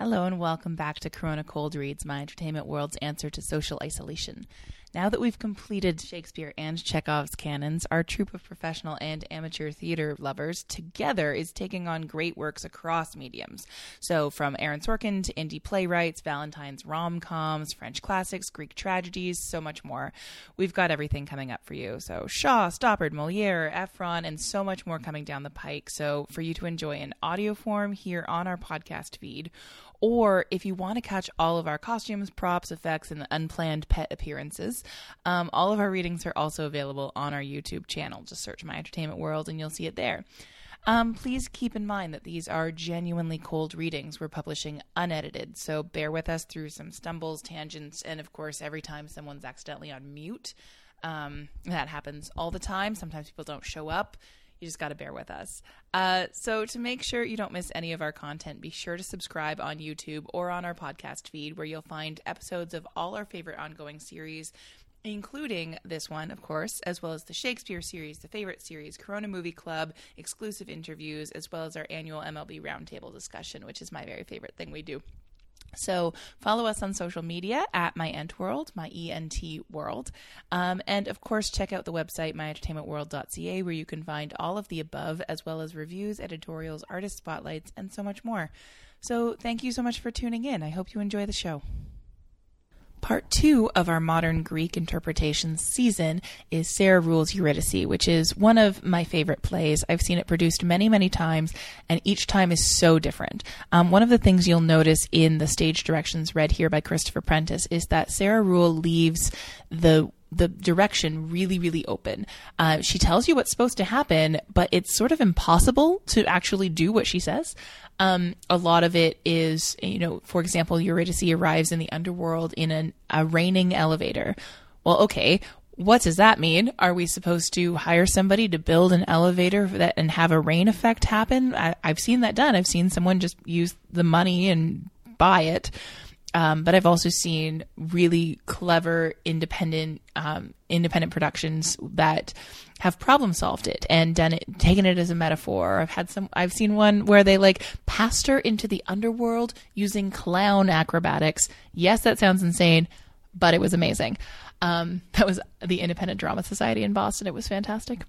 Hello and welcome back to Corona Cold Reads, my entertainment world's answer to social isolation. Now that we've completed Shakespeare and Chekhov's canons, our troupe of professional and amateur theater lovers together is taking on great works across mediums. So, from Aaron Sorkin to indie playwrights, Valentine's rom coms, French classics, Greek tragedies, so much more. We've got everything coming up for you. So, Shaw, Stoppard, Moliere, Ephron, and so much more coming down the pike. So, for you to enjoy in audio form here on our podcast feed or if you want to catch all of our costumes, props, effects, and unplanned pet appearances, um, all of our readings are also available on our YouTube channel. Just search My Entertainment World and you'll see it there. Um, please keep in mind that these are genuinely cold readings. We're publishing unedited, so bear with us through some stumbles, tangents, and of course, every time someone's accidentally on mute. Um, that happens all the time. Sometimes people don't show up you just got to bear with us. Uh, so, to make sure you don't miss any of our content, be sure to subscribe on YouTube or on our podcast feed, where you'll find episodes of all our favorite ongoing series, including this one, of course, as well as the Shakespeare series, the favorite series, Corona Movie Club, exclusive interviews, as well as our annual MLB Roundtable discussion, which is my very favorite thing we do. So follow us on social media at my ent world, my ent world, um, and of course check out the website myentertainmentworld.ca where you can find all of the above as well as reviews, editorials, artist spotlights, and so much more. So thank you so much for tuning in. I hope you enjoy the show. Part two of our modern Greek interpretation season is Sarah Ruhl's Eurydice, which is one of my favorite plays. I've seen it produced many, many times, and each time is so different. Um, one of the things you'll notice in the stage directions read here by Christopher Prentice is that Sarah Ruhl leaves the the direction really, really open. Uh, she tells you what's supposed to happen, but it's sort of impossible to actually do what she says. Um, a lot of it is, you know, for example, Eurydice arrives in the underworld in an, a raining elevator. Well, okay, what does that mean? Are we supposed to hire somebody to build an elevator that and have a rain effect happen? I, have seen that done. I've seen someone just use the money and buy it. Um, but I've also seen really clever independent um, independent productions that have problem solved it and done it, taken it as a metaphor. I've had some. I've seen one where they like her into the underworld using clown acrobatics. Yes, that sounds insane, but it was amazing. Um, that was the Independent Drama Society in Boston. It was fantastic.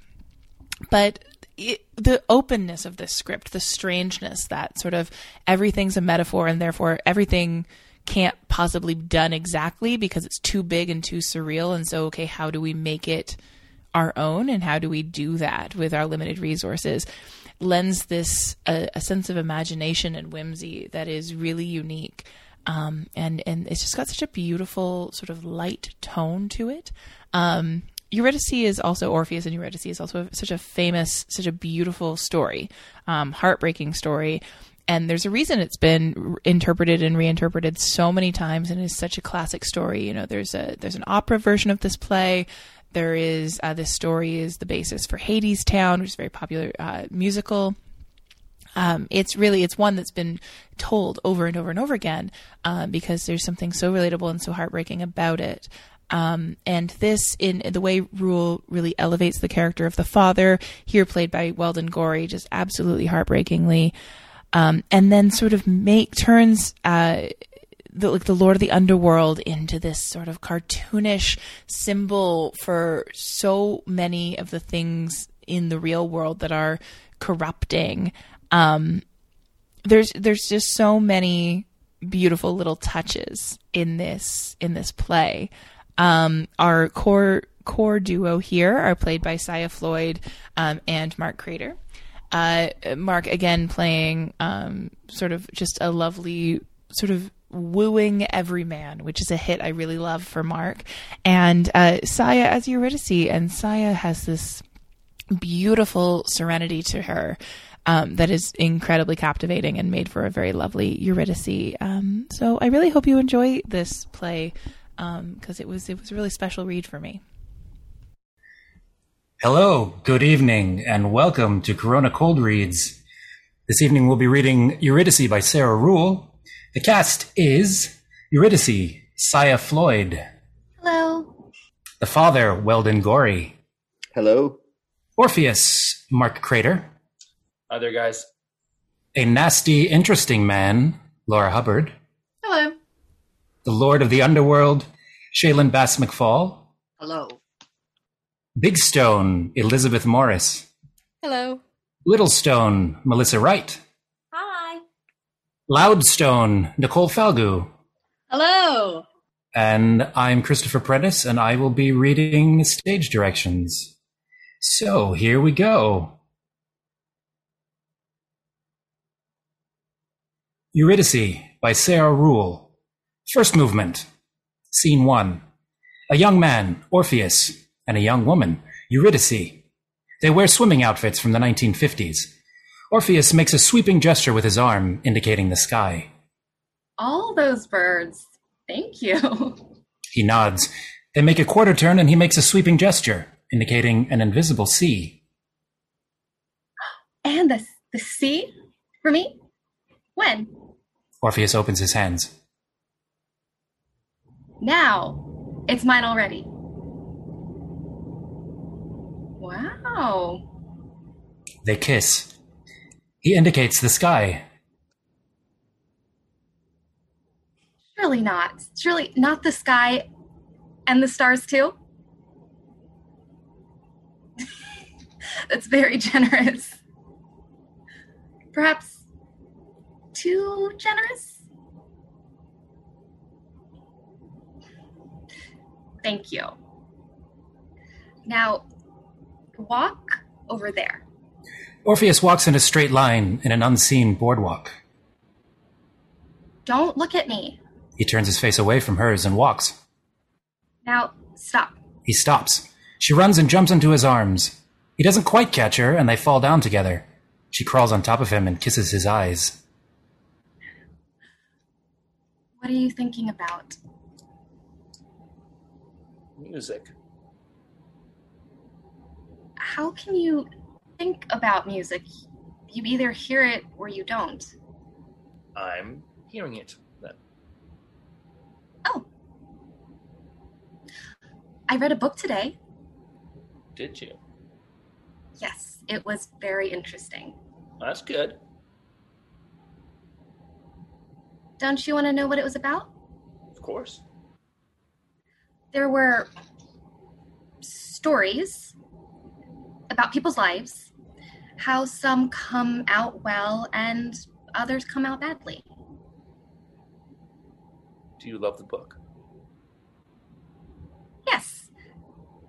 But it, the openness of this script, the strangeness that sort of everything's a metaphor and therefore everything can't possibly be done exactly because it's too big and too surreal. And so, okay, how do we make it our own and how do we do that with our limited resources? Lends this a, a sense of imagination and whimsy that is really unique. Um, and and it's just got such a beautiful sort of light tone to it. Um, Eurydice is also Orpheus and Eurydice is also such a famous, such a beautiful story, um, heartbreaking story and there's a reason it's been interpreted and reinterpreted so many times and is such a classic story. You know there's a there's an opera version of this play. There is uh, this story is the basis for Hadestown, which is a very popular uh, musical. Um, it's really it's one that's been told over and over and over again um, because there's something so relatable and so heartbreaking about it. Um, and this, in the way Ruhl really elevates the character of the father, here played by Weldon Goree, just absolutely heartbreakingly um, and then sort of make turns uh, the, like the Lord of the Underworld into this sort of cartoonish symbol for so many of the things in the real world that are corrupting. Um, there's there's just so many beautiful little touches in this in this play. Um, our core core duo here are played by Saiya Floyd um, and Mark Kreder. Uh, Mark again playing um, sort of just a lovely sort of wooing every man, which is a hit I really love for Mark, and uh, Saiya as Eurydice, and Saiya has this beautiful serenity to her. Um, that is incredibly captivating and made for a very lovely Eurydice. Um, so I really hope you enjoy this play because um, it was it was a really special read for me. Hello, good evening, and welcome to Corona Cold Reads. This evening we'll be reading Eurydice by Sarah Ruhl. The cast is Eurydice, Saiya Floyd. Hello. The father, Weldon Goree. Hello. Orpheus, Mark Kreder. Hi there, guys. A nasty, interesting man, Laura Hubbard. Hello. The Lord of the Underworld, Shalyn Bass-McFaul. Hello. Big Stone, Elizabeth Morriss. Hello. Little Stone, Melissa Wright. Hi. Loudstone, Nicole Falgoust. Hello. And I'm Christopher Prentice, and I will be reading stage directions. So here we go. Eurydice by Sarah Ruhl. First movement. Scene one. A young man, Orpheus, and a young woman, Eurydice. They wear swimming outfits from the 1950s. Orpheus makes a sweeping gesture with his arm, indicating the sky. All those birds. Thank you. He nods. They make a quarter turn and he makes a sweeping gesture, indicating an invisible sea. And the the sea for me? When? Orpheus opens his hands. Now. It's mine already. Wow. They kiss. He indicates the sky. Surely not. Surely not the sky and the stars too. That's very generous. Perhaps too generous? Thank you. Now, walk over there. Orpheus walks in a straight line in an unseen boardwalk. Don't look at me. He turns his face away from hers and walks. Now, stop. He stops. She runs and jumps into his arms. He doesn't quite catch her, and they fall down together. She crawls on top of him and kisses his eyes. What are you thinking about? Music. How can you think about music? You either hear it or you don't. I'm hearing it then. Oh. I read a book today. Did you? Yes, it was very interesting. That's good. Don't you want to know what it was about? Of course. There were stories about people's lives, how some come out well and others come out badly. Do you love the book? Yes,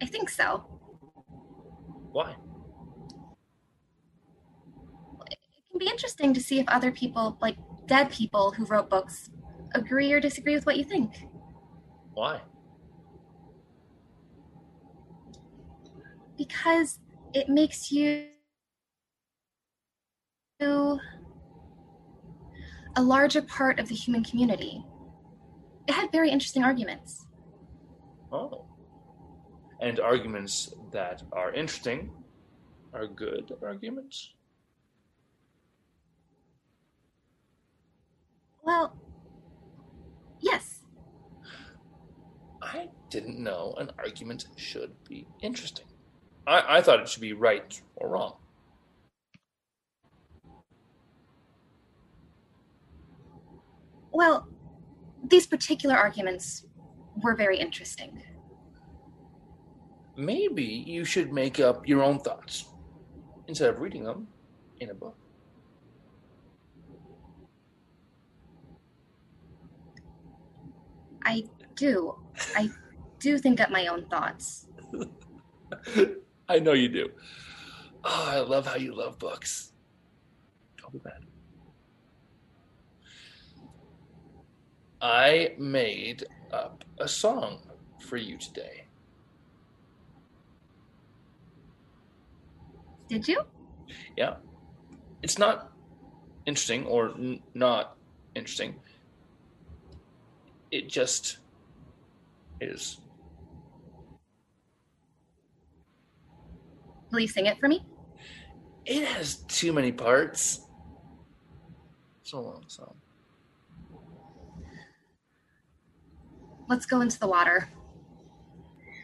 I think so. Why? It can be interesting to see if other people, like dead people who wrote books, agree or disagree with what you think. Why? Because it makes you a larger part of the human community. It had very interesting arguments. Oh. And arguments that are interesting are good arguments? Well, yes. I didn't know an argument should be interesting. I, I thought it should be right or wrong. Well, these particular arguments were very interesting. Maybe you should make up your own thoughts instead of reading them in a book. I do. I do think up my own thoughts. I know you do. Oh, I love how you love books. Don't be bad. I made up a song for you today. Did you? Yeah. It's not interesting or n- not interesting. It just is. Will you sing it for me? It has too many parts. It's a long song. Let's go into the water.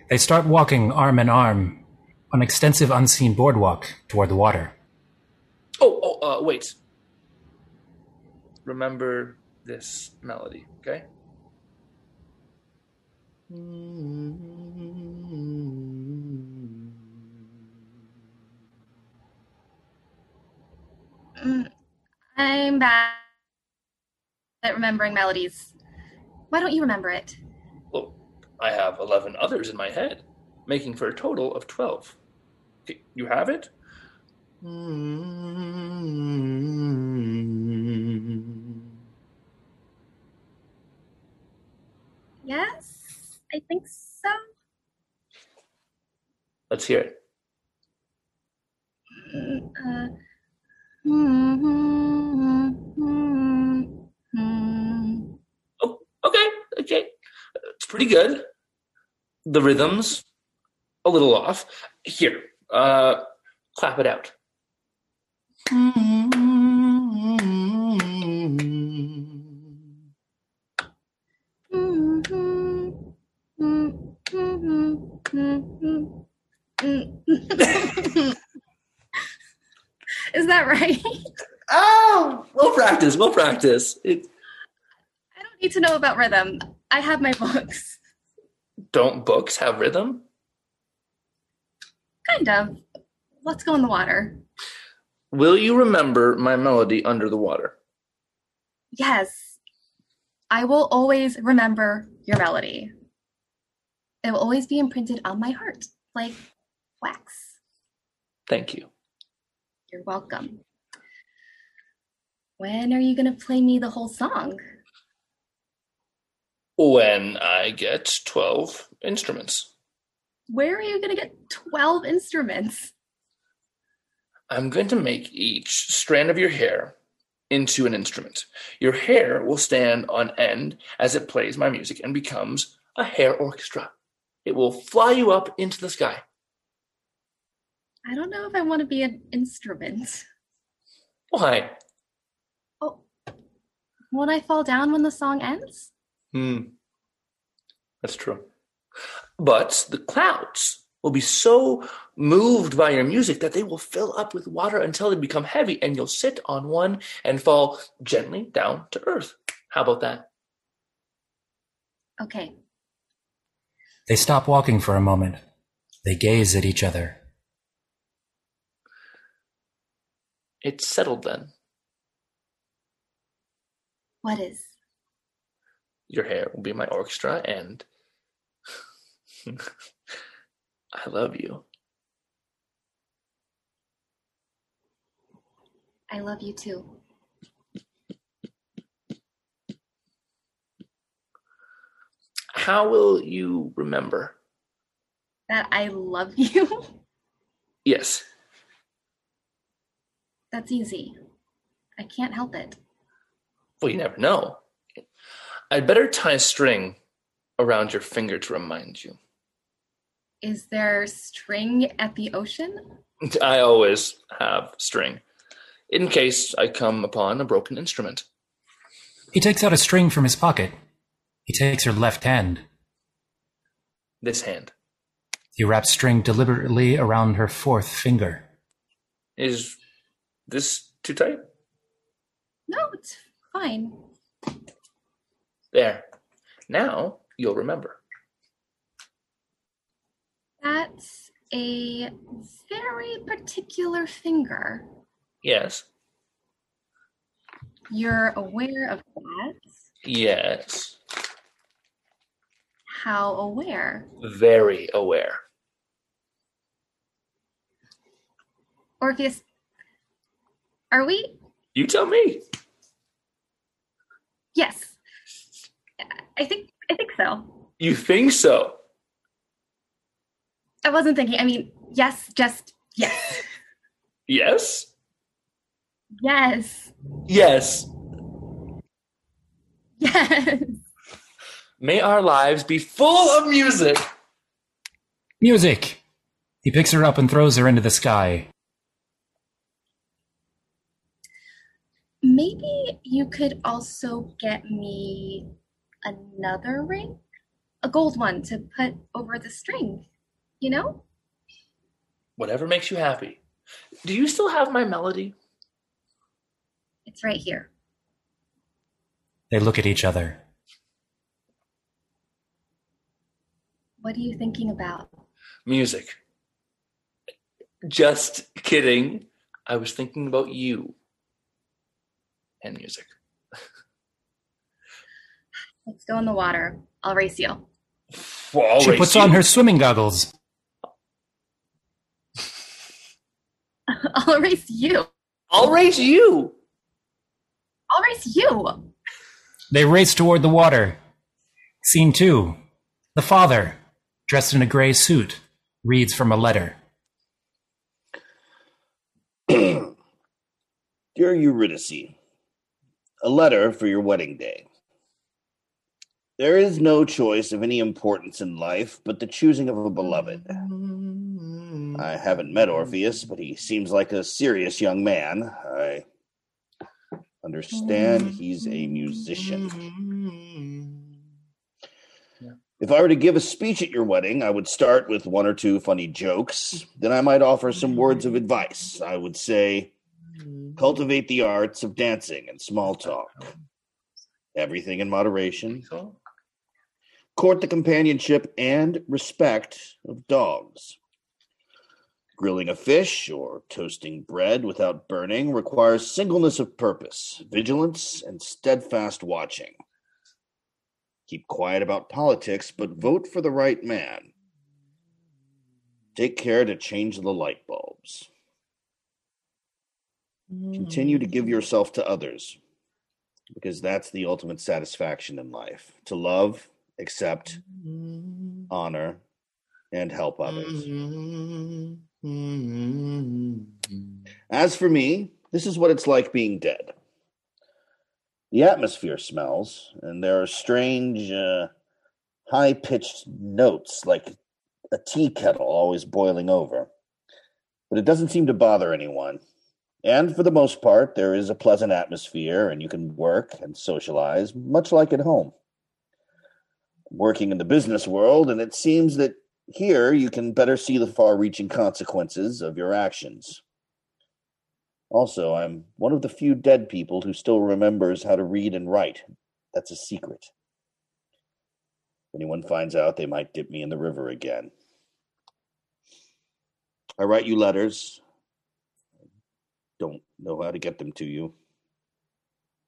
They start walking arm in arm on extensive unseen boardwalk toward the water. Oh, oh, uh, wait. Remember this melody, okay? Mm, I'm bad at remembering melodies. Why don't you remember it? Well, I have 11 others in my head, making for a total of 12. You have it? Yes, I think so. Let's hear it. Mm, Uh, Oh, okay, okay. It's pretty good. The rhythm's a little off. Here, uh, clap it out. Hmm, hmm, hmm, hmm, hmm, hmm, hmm. Is that right? Oh, we'll practice. We'll practice. It, I don't need to know about rhythm. I have my books. don't books have rhythm? Kind of. Let's go in the water. Will you remember my melody under the water? Yes. I will always remember your melody. It will always be imprinted on my heart, like wax. Thank you. You're welcome. When are you going to play me the whole song? When I get 12 instruments, Where are you going to get 12 instruments? I'm going to make each strand of your hair into an instrument. Your hair will stand on end as it plays my music and becomes a hair orchestra. It will fly you up into the sky. I don't know if I want to be an instrument. Why? Oh, won't I fall down when the song ends? Hmm. That's true. But the clouds will be so moved by your music that they will fill up with water until they become heavy and you'll sit on one and fall gently down to earth. How about that? Okay. They stop walking for a moment. They gaze at each other. It's settled then. What is? Your hair will be my orchestra and I love you. I love you too. How will you remember? That I love you? Yes. That's easy. I can't help it. Well, you never know. I'd better tie a string around your finger to remind you. Is there string at the ocean? I always have string in case I come upon a broken instrument. He takes out a string from his pocket. He takes her left hand. This hand He wraps string deliberately around her fourth finger. is this too tight? No, it's fine. There. Now you'll remember. That's a very particular finger. Yes. You're aware of that. Yes. How aware? Very aware. Orpheus, are we? You tell me. Yes. I think I think so. You think so? I wasn't thinking. I mean, yes, just yes. Yes. yes. Yes. Yes. May our lives be full of music. Music! He picks her up and throws her into the sky. Maybe you could also get me another ring? A gold one to put over the string, you know? Whatever makes you happy. Do you still have my melody? It's right here. They look at each other. What are you thinking about? Music. Just kidding. I was thinking about you and music. Let's go in the water. I'll race you. Well, I'll she race puts you. on her swimming goggles. I'll race you. I'll race you. I'll race you. They race toward the water. Scene two. The father, dressed in a gray suit, reads from a letter. Dear Eurydice, a letter for your wedding day. There is no choice of any importance in life but the choosing of a beloved. I haven't met Orpheus, but he seems like a serious young man. I understand he's a musician. If I were to give a speech at your wedding, I would start with one or two funny jokes. Then I might offer some words of advice. I would say, Mm-hmm. cultivate the arts of dancing and small talk. Everything in moderation. Court the companionship and respect of dogs. Grilling a fish or toasting bread without burning requires singleness of purpose, vigilance, and steadfast watching. Keep quiet about politics, but vote for the right man. Take care to change the light bulbs. Continue to give mm. yourself to others, because that's the ultimate satisfaction in life to love, accept, mm. honor, and help others. Mm. As for me, this is what it's like being dead. The atmosphere smells, and there are strange, uh, high pitched notes like a tea kettle always boiling over. But it doesn't seem to bother anyone. And for the most part, there is a pleasant atmosphere, and you can work and socialize much like at home. Working in the business world, and it seems that here you can better see the far reaching consequences of your actions. Also, I'm one of the few dead people who still remembers how to read and write. That's a secret. If anyone finds out, they might dip me in the river again. I write you letters. Don't know how to get them to you.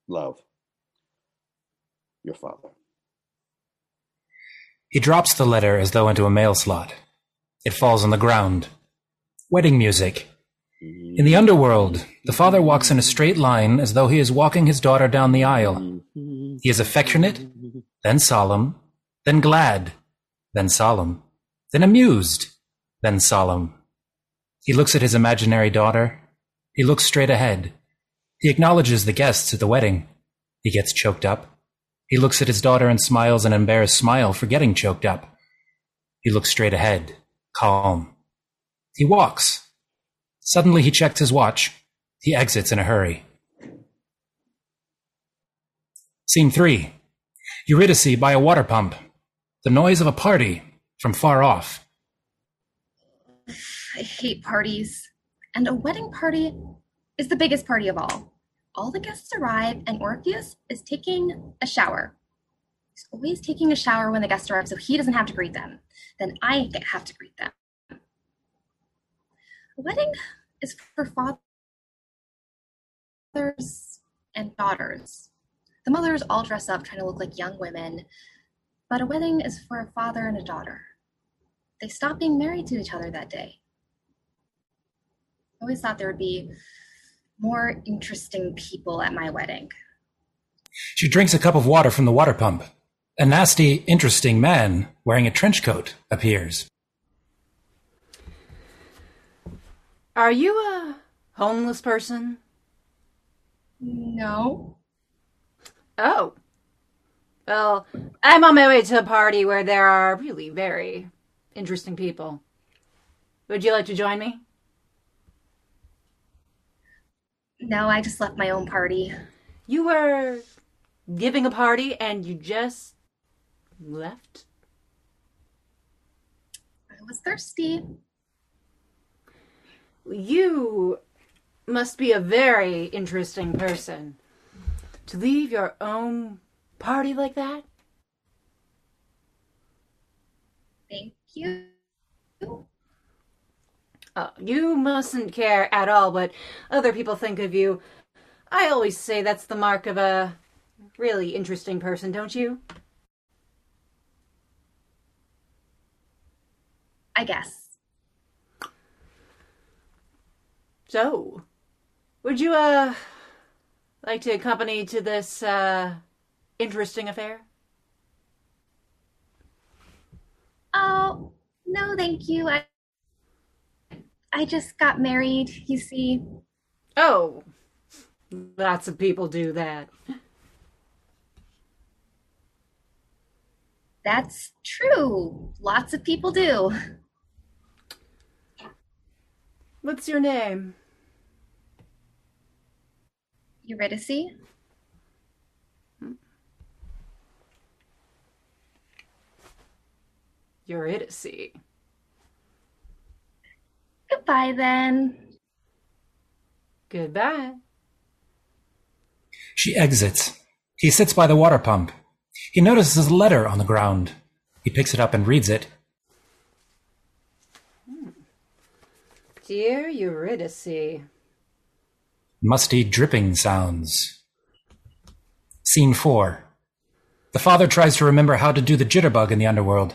Love. Your father. He drops the letter as though into a mail slot. It falls on the ground. Wedding music. In the underworld, the father walks in a straight line as though he is walking his daughter down the aisle. He is affectionate, then solemn, then glad, then solemn, then amused, then solemn. He looks at his imaginary daughter. He looks straight ahead. He acknowledges the guests at the wedding. He gets choked up. He looks at his daughter and smiles an embarrassed smile for getting choked up. He looks straight ahead, calm. He walks. Suddenly he checks his watch. He exits in a hurry. Scene 3 Eurydice by a water pump. The noise of a party from far off. I hate parties. And a wedding party is the biggest party of all. All the guests arrive, and Orpheus is taking a shower. He's always taking a shower when the guests arrive, so he doesn't have to greet them. Then I have to greet them. A wedding is for fathers and daughters. The mothers all dress up trying to look like young women, but a wedding is for a father and a daughter. They stop being married to each other that day. I always thought there would be more interesting people at my wedding. She drinks a cup of water from the water pump. A nasty, interesting man wearing a trench coat appears. Are you a homeless person? No. Oh. Well, I'm on my way to a party where there are really very interesting people. Would you like to join me? No, I just left my own party. You were giving a party and you just left? I was thirsty. You must be a very interesting person to leave your own party like that? Thank you. Oh, you mustn't care at all what other people think of you. I always say that's the mark of a really interesting person, don't you? I guess. So, would you, uh, like to accompany to this, uh, interesting affair? Oh, no, thank you. I I just got married, you see. Oh, lots of people do that. That's true. Lots of people do. What's your name? Eurydice? Eurydice. Goodbye then. Goodbye. She exits. He sits by the water pump. He notices a letter on the ground. He picks it up and reads it. Dear Eurydice. Musty dripping sounds. Scene 4. The father tries to remember how to do the jitterbug in the underworld.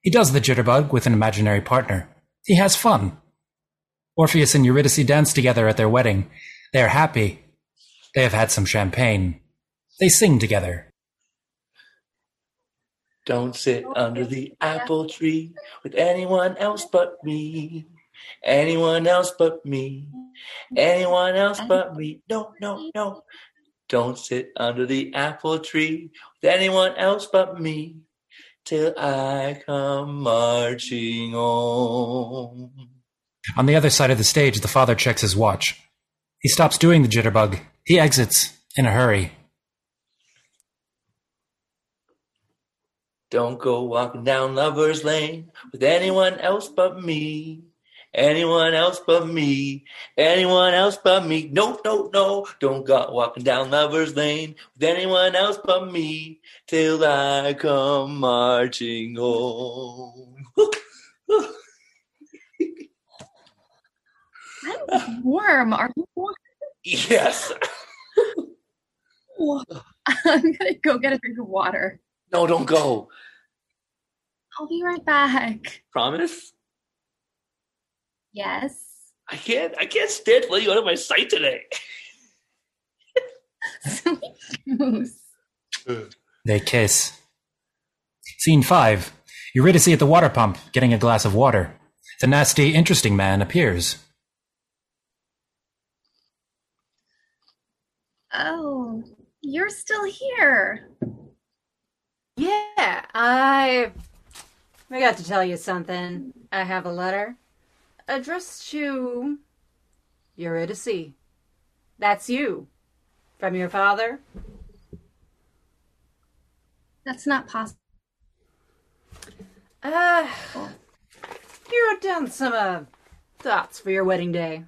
He does the jitterbug with an imaginary partner. He has fun. Orpheus and Eurydice dance together at their wedding. They are happy. They have had some champagne. They sing together. Don't sit under the apple tree with anyone else but me. Anyone else but me. Anyone else but me. No, no, no. Don't sit under the apple tree with anyone else but me till I come marching home. On the other side of the stage, the father checks his watch. He stops doing the jitterbug. He exits in a hurry. Don't go walking down Lover's Lane with anyone else but me. Anyone else but me. Anyone else but me. No, no, no. Don't go walking down Lover's Lane with anyone else but me till I come marching home. I'm warm. Are you warm? yes. I'm gonna go get a drink of water. No, don't go. I'll be right back. Promise? Yes. I can't I can't stand to let you out of my sight today. Silly goose. They kiss. Scene 5. Eurydice at the water pump, getting a glass of water. The nasty, interesting man appears. Oh, you're still here. Yeah, I forgot to tell you something. I have a letter addressed to Eurydice. That's you. From your father? That's not possible. Uh, you wrote down some uh, thoughts for your wedding day.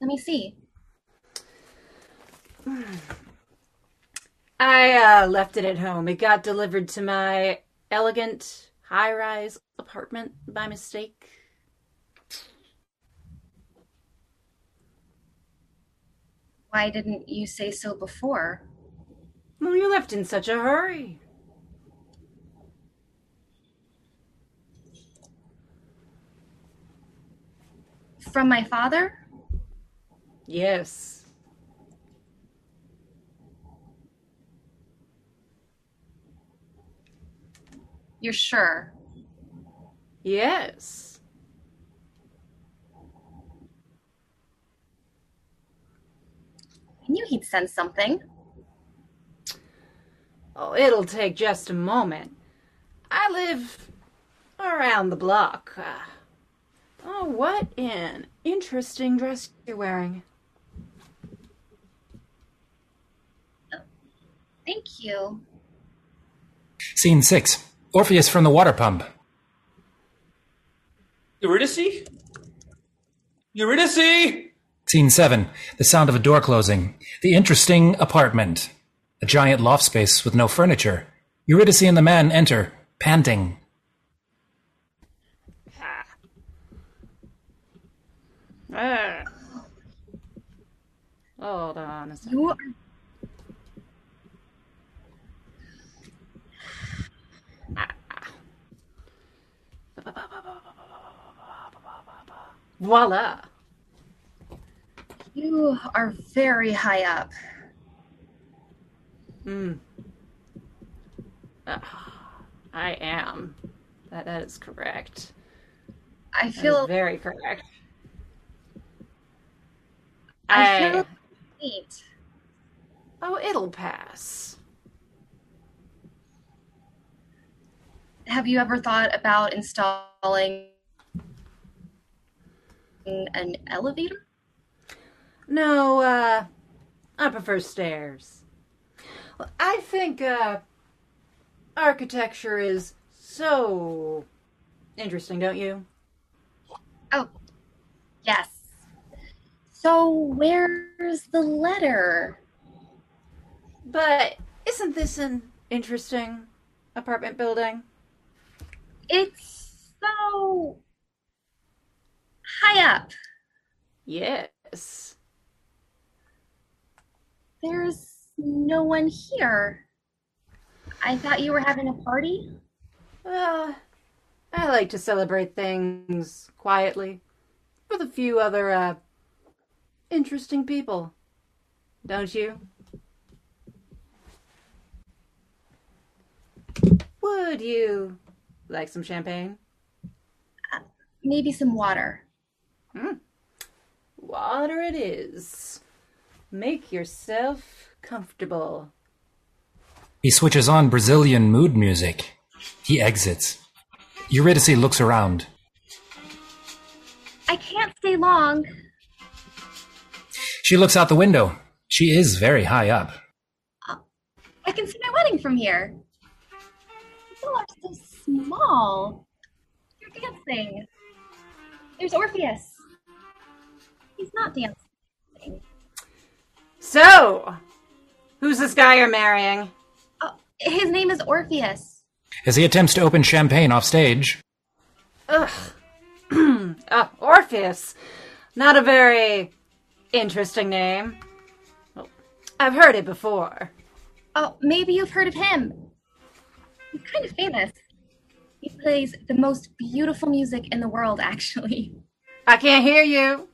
Let me see. I uh, left it at home. It got delivered to my elegant high rise apartment by mistake. Why didn't you say so before? Well, you left in such a hurry. From my father? Yes. You're sure? Yes. I knew he'd send something. Oh, it'll take just a moment. I live around the block. Uh, oh, what an interesting dress you're wearing. Thank you. Scene 6. Orpheus from the water pump. Eurydice? Eurydice? Scene 7. The sound of a door closing. The interesting apartment. A giant loft space with no furniture. Eurydice and the man enter, panting. Ah. Ah. Hold on a second. You Voila. you are very high up. Hmm. Ah, I am. That, that is correct. I feel very correct. I I, feel faint. oh, it'll pass. Have you ever thought about installing an elevator? No, uh, I prefer stairs. Well, I think, uh, architecture is so interesting, don't you? Oh, yes. So where's the letter? But isn't this an interesting apartment building? It's so high up. Yes. There's no one here. I thought you were having a party. Uh, I like to celebrate things quietly with a few other, uh, interesting people. Don't you? Would you like some champagne? Maybe some water. Hmm. Water it is. Make yourself comfortable. He switches on Brazilian mood music. He exits. Eurydice looks around. I can't stay long. She looks out the window. She is very high up. Uh, I can see my wedding from here. People are so small. You're dancing. There's Orpheus. He's not dancing. So, who's this guy you're marrying? Oh, his name is Orpheus. As he attempts to open champagne off stage, Ugh. uh, Orpheus. Not a very interesting name. I've heard it before. Oh, maybe you've heard of him. He's kind of famous. He plays the most beautiful music in the world, actually. I can't hear you.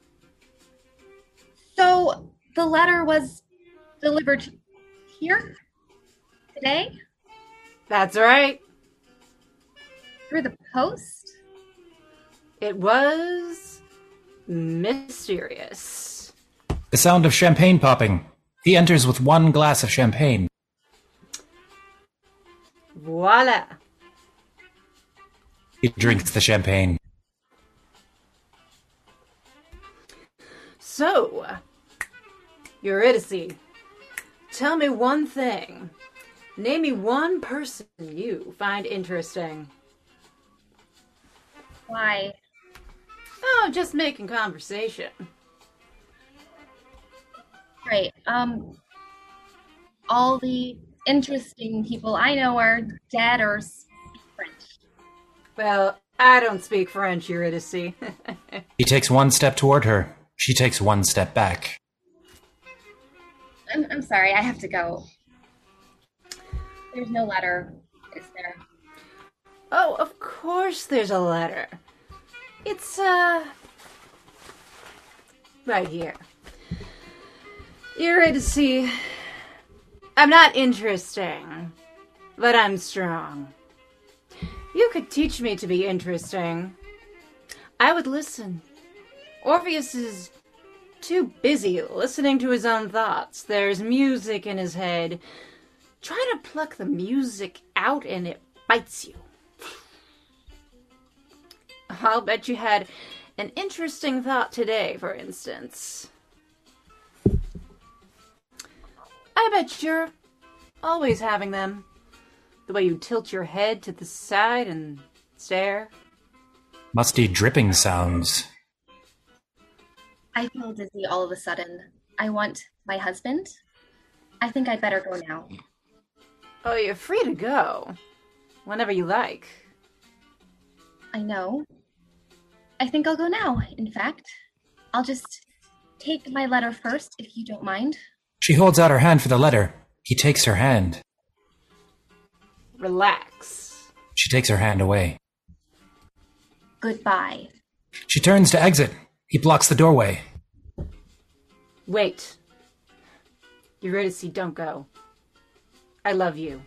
So the letter was delivered here today That's right. through the post. It was mysterious. the sound of champagne popping. He enters with one glass of champagne. Voila. He drinks the champagne. So, Eurydice, tell me one thing. Name me one person you find interesting. Why? Oh, just making conversation. Right. Um, all the interesting people I know are dead or speak French. Well, I don't speak French, Eurydice. He takes one step toward her. She takes one step back. I'm, I'm sorry, I have to go. There's no letter, is there? oh, of course there's a letter. It's, uh. Right here. Eurydice, I'm not interesting, but I'm strong. You could teach me to be interesting. I would listen. Orpheus is too busy listening to his own thoughts. There's music in his head. Try to pluck the music out and it bites you. I'll bet you had an interesting thought today, for instance. I bet you're always having them. The way you tilt your head to the side and stare. Musty dripping sounds. I feel dizzy all of a sudden. I want my husband. I think I'd better go now. Oh, you're free to go. Whenever you like. I know. I think I'll go now, in fact. I'll just take my letter first, if you don't mind. She holds out her hand for the letter. He takes her hand. Relax. She takes her hand away. Goodbye. She turns to exit. He blocks the doorway. Wait. Eurydice, don't go. I love you.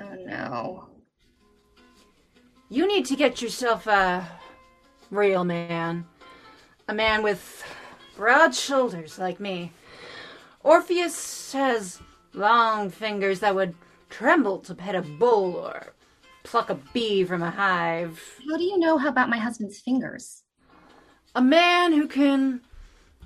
Oh no. You need to get yourself a real man. A man with broad shoulders like me. Orpheus has long fingers that would tremble to pet a bull or pluck a bee from a hive. How do you know how about my husband's fingers? A man who can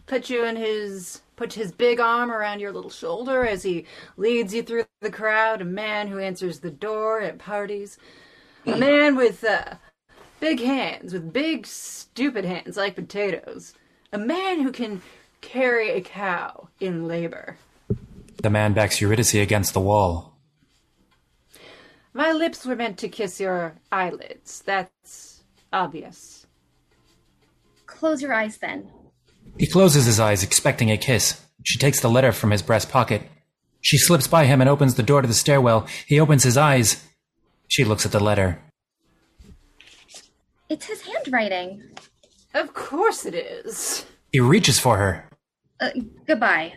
put you in his put his big arm around your little shoulder as he leads you through the crowd. A man who answers the door at parties. A man with uh, big hands, with big stupid hands like potatoes. A man who can carry a cow in labor. The man backs Eurydice against the wall. My lips were meant to kiss your eyelids. That's obvious. Close your eyes then. He closes his eyes, expecting a kiss. She takes the letter from his breast pocket. She slips by him and opens the door to the stairwell. He opens his eyes. She looks at the letter. It's his handwriting. Of course it is. He reaches for her. Uh, goodbye.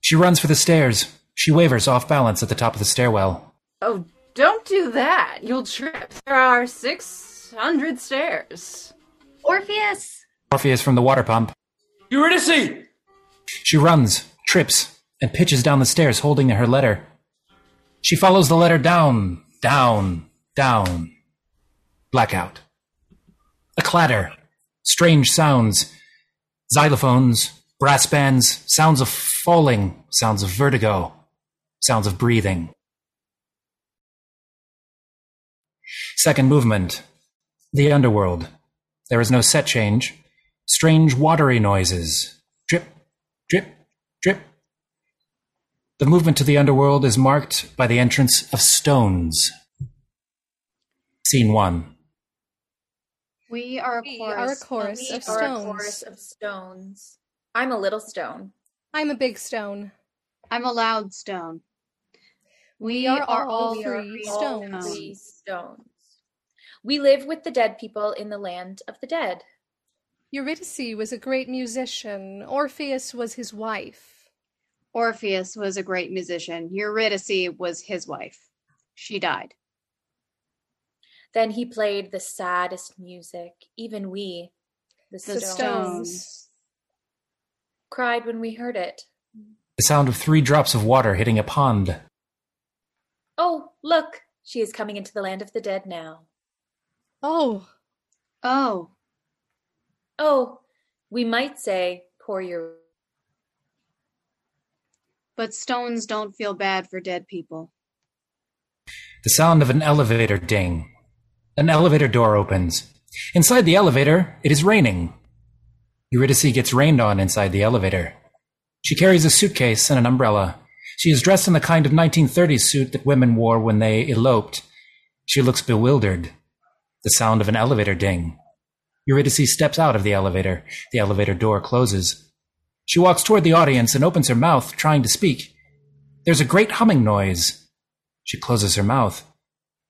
She runs for the stairs. She wavers off balance at the top of the stairwell. Oh, don't do that. You'll trip. There are 600 stairs. Orpheus! Orpheus from the water pump. Eurydice! She runs, trips, and pitches down the stairs holding her letter. She follows the letter down, down, down. Blackout. A clatter. Strange sounds. Xylophones, brass bands, sounds of falling, sounds of vertigo, sounds of breathing. Second movement. The underworld. There is no set change. Strange watery noises. Drip, drip, drip. The movement to the underworld is marked by the entrance of stones. Scene one. We are a We are a chorus We of are a chorus of stones. I'm a little stone. I'm a big stone. I'm a loud stone. We are all we are three all stones. three stones. We live with the dead people in the land of the dead. Eurydice was a great musician. Orpheus was his wife. Orpheus was a great musician. Eurydice was his wife. She died. Then he played the saddest music. Even we, the, The stones, stones. cried when we heard it. The sound of three drops of water hitting a pond. Oh, look, she is coming into the land of the dead now. Oh, Oh, Oh, we might say, poor your. but stones don't feel bad for dead people. The sound of an elevator ding. An elevator door opens. Inside the elevator, it is raining. Eurydice gets rained on inside the elevator. She carries a suitcase and an umbrella. She is dressed in the kind of 1930s suit that women wore when they eloped. She looks bewildered. The sound of an elevator ding. Eurydice steps out of the elevator. The elevator door closes. She walks toward the audience and opens her mouth, trying to speak. There's a great humming noise. She closes her mouth.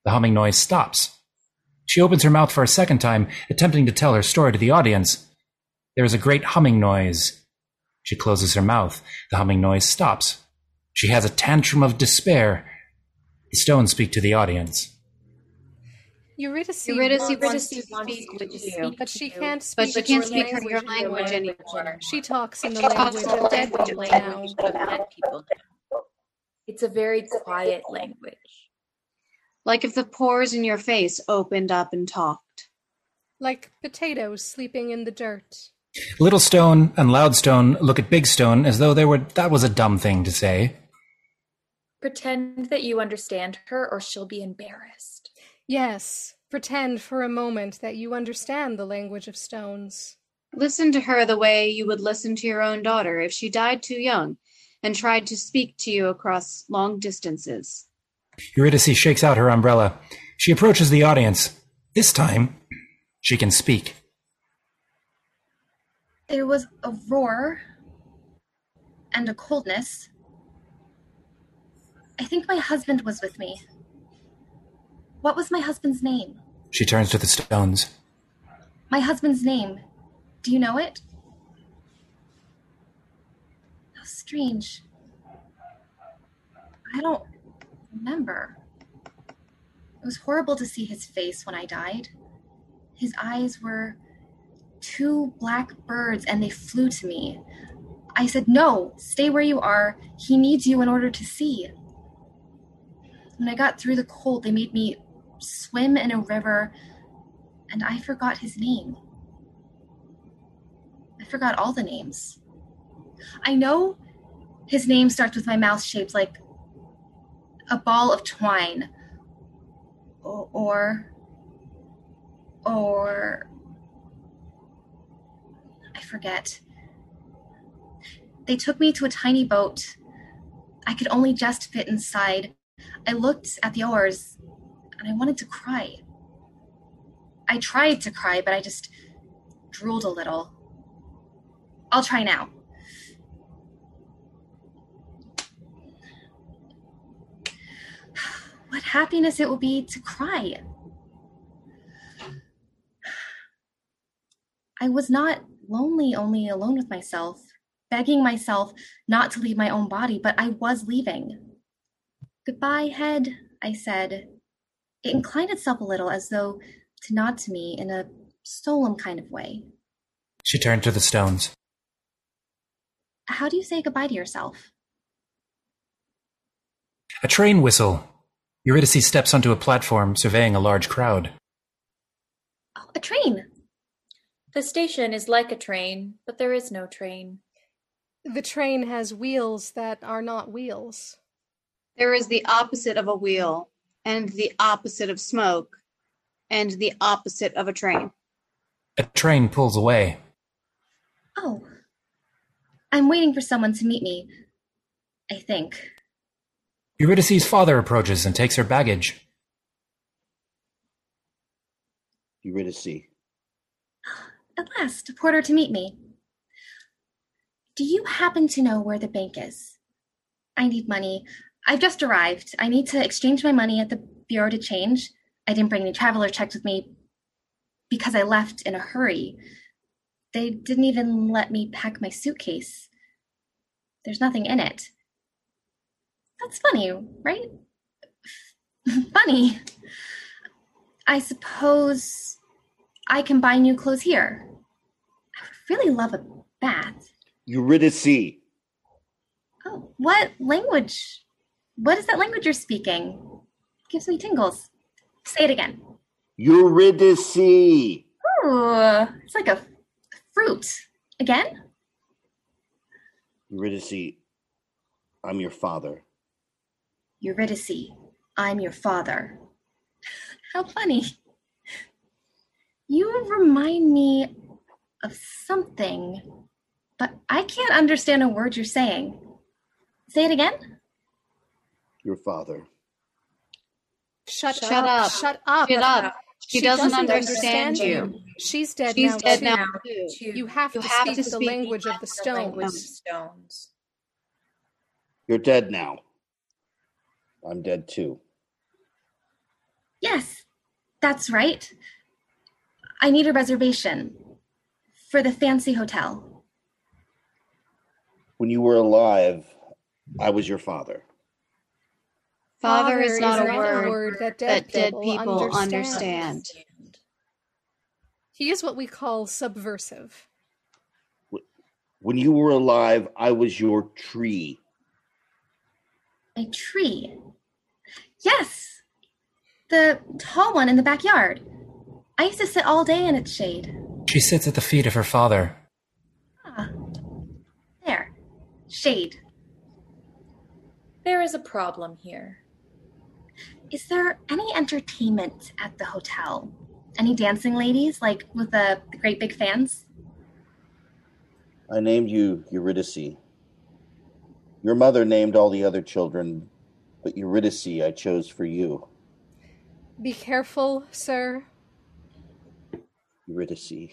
The humming noise stops. She opens her mouth for a second time, attempting to tell her story to the audience. There is a great humming noise. She closes her mouth. The humming noise stops. She has a tantrum of despair. The stones speak to the audience. Eurydice, Eurydice wants- wants to Eurydice wants speak to you, but she can't speak. but she can't speak her, your language anymore. anymore. She talks in the language of dead people dead people now. It's a very quiet language. Like if the pores in your face opened up and talked. Like potatoes sleeping in the dirt. Little Stone and Loud Stone look at Big Stone as though they were that was a dumb thing to say. Pretend that you understand her or she'll be embarrassed. Yes, pretend for a moment that you understand the language of stones. Listen to her the way you would listen to your own daughter if she died too young and tried to speak to you across long distances. Eurydice shakes out her umbrella. She approaches the audience. This time, she can speak. There was a roar and a coldness. I think my husband was with me. What was my husband's name? She turns to the stones. My husband's name. Do you know it? How strange. I don't remember. It was horrible to see his face when I died. His eyes were two black birds and they flew to me. I said, No, stay where you are. He needs you in order to see. When I got through the cold, they made me swim in a river, and I forgot his name. I forgot all the names. I know his name starts with my mouth shaped like a ball of twine. Or. Or. I forget. They took me to a tiny boat. I could only just fit inside. I looked at the oars and I wanted to cry. I tried to cry, but I just drooled a little. I'll try now. What happiness it will be to cry. I was not lonely only alone with myself, begging myself not to leave my own body, but I was leaving. Goodbye, head, I said. It inclined itself a little as though to nod to me in a solemn kind of way. She turned to the stones. How do you say goodbye to yourself? A train whistle. Eurydice steps onto a platform, surveying a large crowd. Oh, a train! The station is like a train, but there is no train. The train has wheels that are not wheels. There is the opposite of a wheel, and the opposite of smoke, and the opposite of a train. A train pulls away. Oh. I'm waiting for someone to meet me. I think. Eurydice's father approaches and takes her baggage. Eurydice. At last, porter to meet me. Do you happen to know where the bank is? I need money. I've just arrived. I need to exchange my money at the bureau to change. I didn't bring any traveler checks with me because I left in a hurry. They didn't even let me pack my suitcase. There's nothing in it. That's funny, right? funny. I suppose I can buy new clothes here. Really love a bath. Eurydice. Oh, what language? What is that language you're speaking? Gives me tingles. Say it again. Eurydice. Ooh, it's like a fruit. Again? Eurydice, I'm your father. Eurydice, I'm your father. How funny. You remind me of something, but I can't understand a word you're saying. Say it again. Your father. Shut, Shut up. up. Shut up. Shut up. She, doesn't, understand, you. She's dead She's now. dead too. now. too. You have You to have speak to the speak language of the stones. stones. You're dead now. I'm dead too. Yes, that's right. I need a reservation for the fancy hotel. When you were alive, I was your father. Father is not a not word that dead, that dead people, people understand. understand. He is what we call subversive. When you were alive, I was your tree. A tree. Yes, the tall one in the backyard. I used to sit all day in its shade. She sits at the feet of her father. Ah, there. Shade. There is a problem here. Is there any entertainment at the hotel? Any dancing ladies, like with the, the great big fans? I named you Eurydice. Your mother named all the other children, but Eurydice I chose for you. Be careful, sir. Eurydice.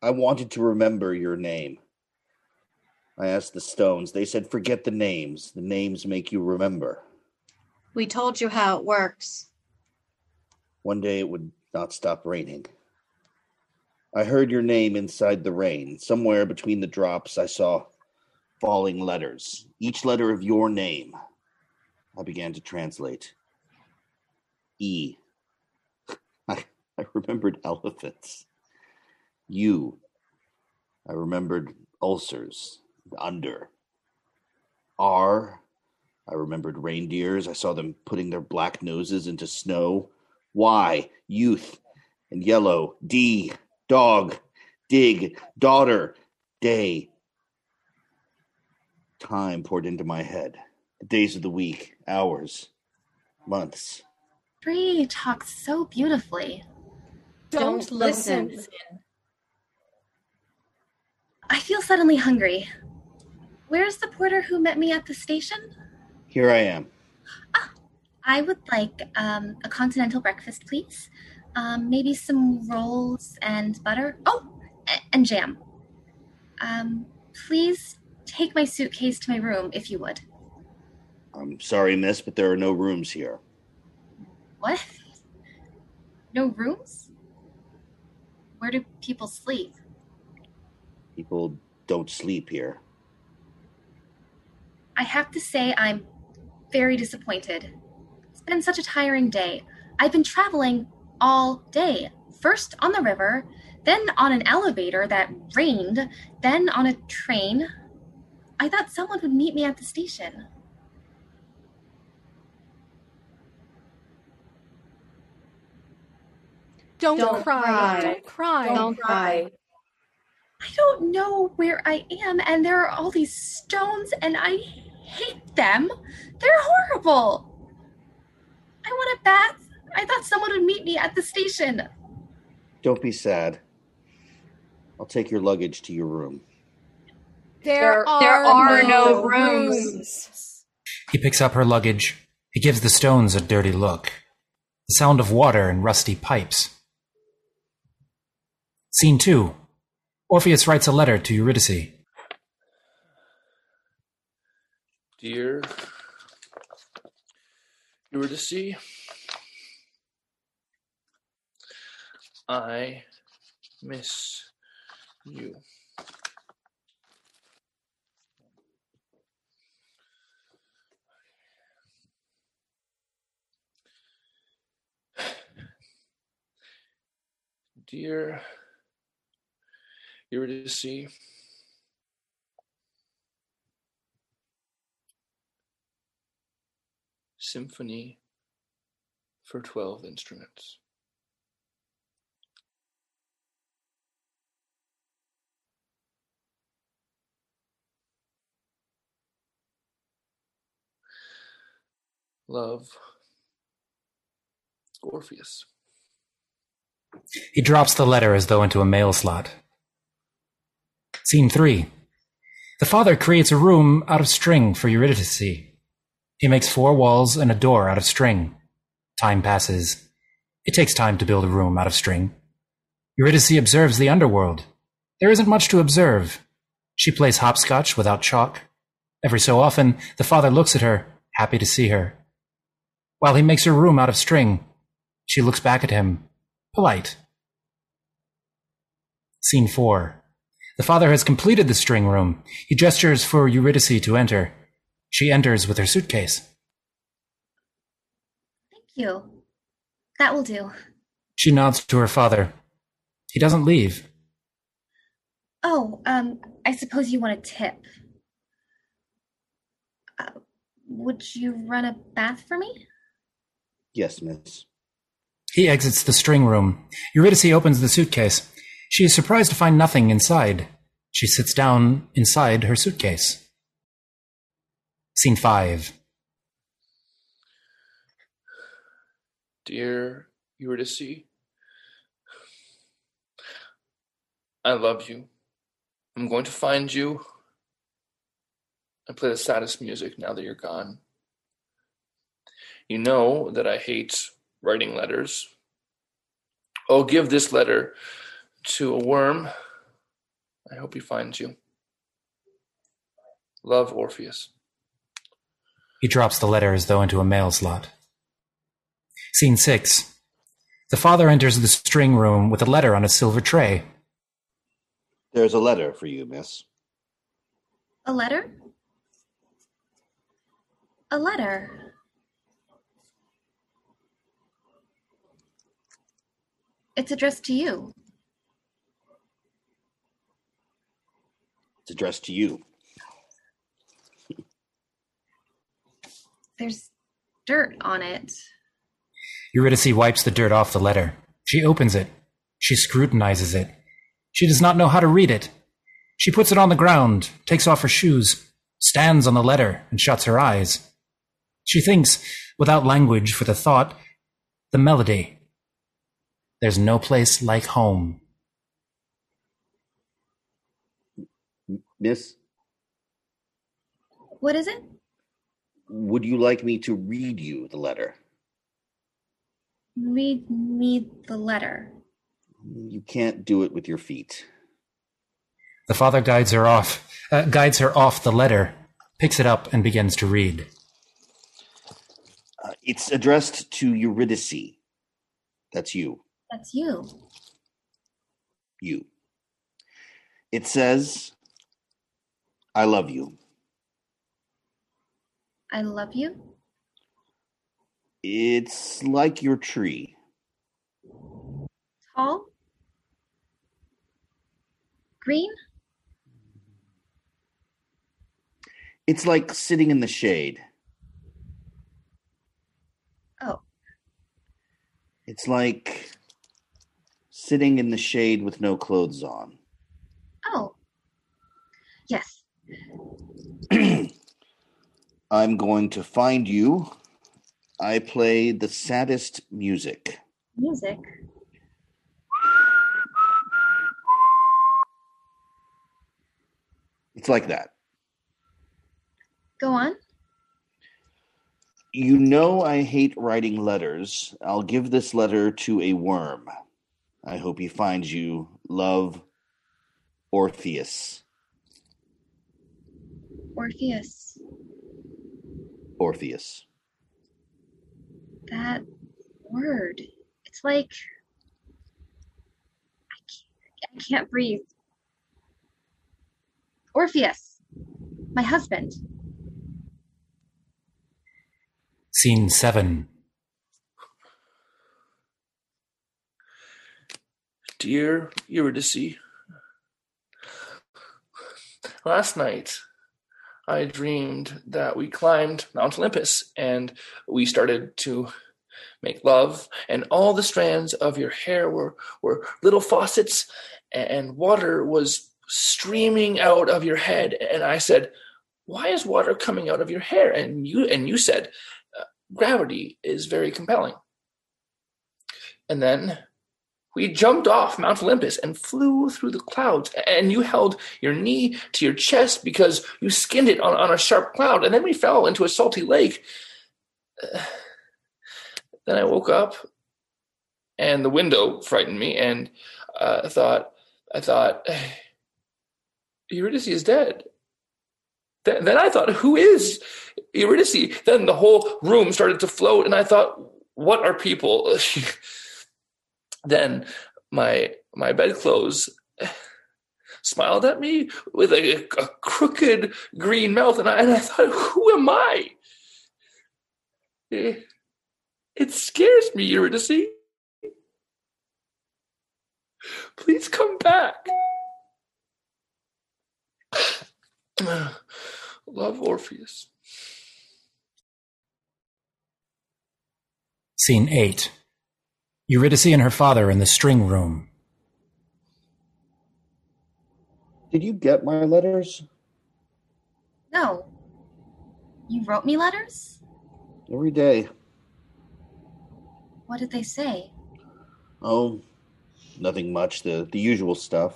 I wanted to remember your name. I asked the stones. They said, forget the names. The names make you remember. We told you how it works. One day it would not stop raining. I heard your name inside the rain. Somewhere between the drops, I saw falling letters. Each letter of your name. I began to translate. E. I, remembered elephants. U. I remembered ulcers. Under. R. I remembered reindeers. I saw them putting their black noses into snow. Y. Youth. And yellow. D. Dog. Dig. Daughter. Day. Time poured into my head. The days of the week, hours, months. Bree talks so beautifully. Don't, listen. I feel suddenly hungry. Where's the porter who met me at the station? Here I am. Ah, I would like um, a continental breakfast, please. Um, maybe some rolls and butter. Oh, and jam. Um, please take my suitcase to my room, if you would. I'm sorry, miss, but there are no rooms here. What? No rooms? Where do people sleep? People don't sleep here. I have to say, I'm very disappointed. It's been such a tiring day. I've been traveling all day. First on the river, then on an elevator that rained, then on a train. I thought someone would meet me at the station. Don't, Don't cry. cry. Don't cry. Don't cry. I don't know where I am, and there are all these stones, and I hate them. They're horrible. I want a bath. I thought someone would meet me at the station. Don't be sad. I'll take your luggage to your room. There, There- are, there are no, no rooms. rooms. He picks up her luggage. He gives the stones a dirty look. The sound of water and rusty pipes. Scene 2. Orpheus writes a letter to Eurydice. Dear Eurydice, I miss you. Dear Eurydice, Symphony for 12 instruments. Love, Orpheus. He drops the letter as though into a mail slot. Scene 3. The father creates a room out of string for Eurydice. He makes four walls and a door out of string. Time passes. It takes time to build a room out of string. Eurydice observes the underworld. There isn't much to observe. She plays hopscotch without chalk. Every so often, the father looks at her, happy to see her. While he makes her room out of string, she looks back at him, polite. Scene 4. The father has completed the string room. He gestures for Eurydice to enter. She enters with her suitcase. Thank you. That will do. She nods to her father. He doesn't leave. Oh, um, I suppose you want a tip. Uh, would you run a bath for me? Yes, miss. He exits the string room. Eurydice opens the suitcase. She is surprised to find nothing inside. She sits down inside her suitcase. Scene 5. Dear Eurydice, I love you. I'm going to find you and play the saddest music now that you're gone. You know that I hate writing letters. Oh, give this letter to a worm. I hope he finds you. Love, Orpheus. He drops the letter as though into a mail slot. Scene 6. The father enters the string room with a letter on a silver tray. There's a letter for you, miss. A letter? A letter. It's addressed to you. It's addressed to you. There's dirt on it. Eurydice wipes the dirt off the letter. She opens it. She scrutinizes it. She does not know how to read it. She puts it on the ground, takes off her shoes, stands on the letter, and shuts her eyes. She thinks, without language for the thought, the melody. There's no place like home. Miss, What is it? would you like me to read you the letter? Read me the letter. You can't do it with your feet. The father guides her off, uh, guides her off the letter, picks it up, and begins to read. Uh, it's addressed to Eurydice. That's you. That's you. You. It says, I love you. I love you. It's like your tree. Tall. Green. It's like sitting in the shade. Oh, It's like sitting in the shade with no clothes on. oh. Yes. I'm going to find you. I play the saddest music. Music. It's like that. Go on. You know I hate writing letters. I'll give this letter to a worm. I hope he finds you. Love, Orpheus. Orpheus. Orpheus. That word. It's like I can't, I can't breathe. Orpheus. My husband. Scene 7. Dear Eurydice, last night I dreamed that we climbed Mount Olympus and we started to make love, and all the strands of your hair were, were little faucets, and water was streaming out of your head. And I said, Why is water coming out of your hair? And you and you said, "Uh, Gravity is very compelling. And then we jumped off Mount Olympus and flew through the clouds. And you held your knee to your chest because you skinned it on, on a sharp cloud. And then we fell into a salty lake. Uh, then I woke up and the window frightened me. And uh, I thought, I thought, Eurydice is dead. Then, then I thought, who is Eurydice? Then the whole room started to float. And I thought, what are people? then my my bedclothes smiled at me with a, a crooked green mouth, and I, and I thought, "Who am I?" It, it scares me, Eurydice. Please come back. Love Orpheus. Scene 8. Eurydice and her father in the string room. Did you get my letters? No. You wrote me letters? Every day. What did they say? Oh, nothing much. The the usual stuff.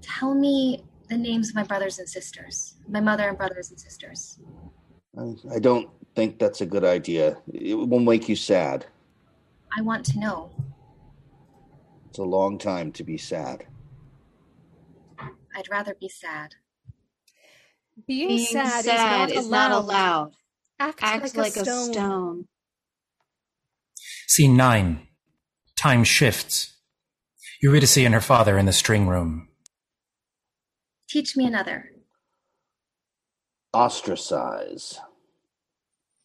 Tell me the names of my brothers and sisters, my mother and brothers and sisters. I, I don't think that's a good idea. It will make you sad. I want to know. It's a long time to be sad. I'd rather be sad. Being, Being sad, sad, is, is not, not allowed. allowed. Act, Act like, a stone. stone. Scene 9. Time shifts. Eurydice and her father in the string room. Teach me another. Ostracize.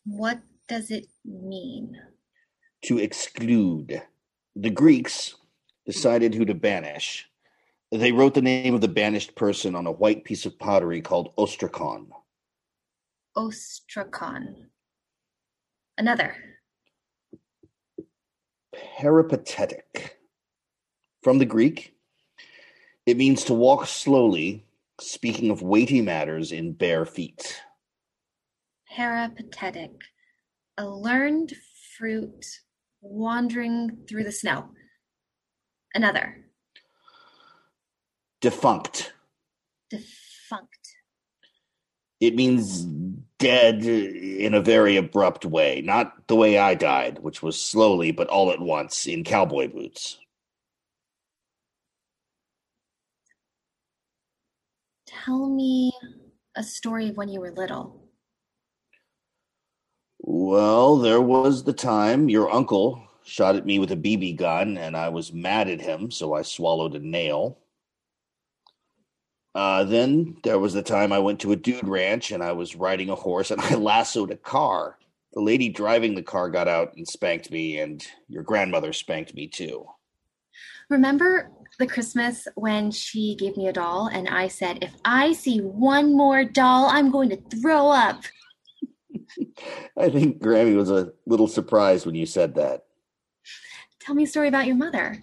What does it mean? To exclude. The Greeks decided who to banish. They wrote the name of the banished person on a white piece of pottery called ostrakon. Ostrakon. Another. Peripatetic. From the Greek, it means to walk slowly, speaking of weighty matters in bare feet. Peripatetic. A learned fruit wandering through the snow. Another. Defunct. Defunct. It means dead in a very abrupt way, not the way I died, which was slowly but all at once in cowboy boots. Tell me a story of when you were little. Well, there was the time your uncle shot at me with a BB gun, and I was mad at him, so I swallowed a nail. Uh, then there was the time I went to a dude ranch and I was riding a horse and I lassoed a car. The lady driving the car got out and spanked me, and your grandmother spanked me too. Remember the Christmas when she gave me a doll and I said, if I see one more doll, I'm going to throw up. I think Grammy was a little surprised when you said that. Tell me a story about your mother.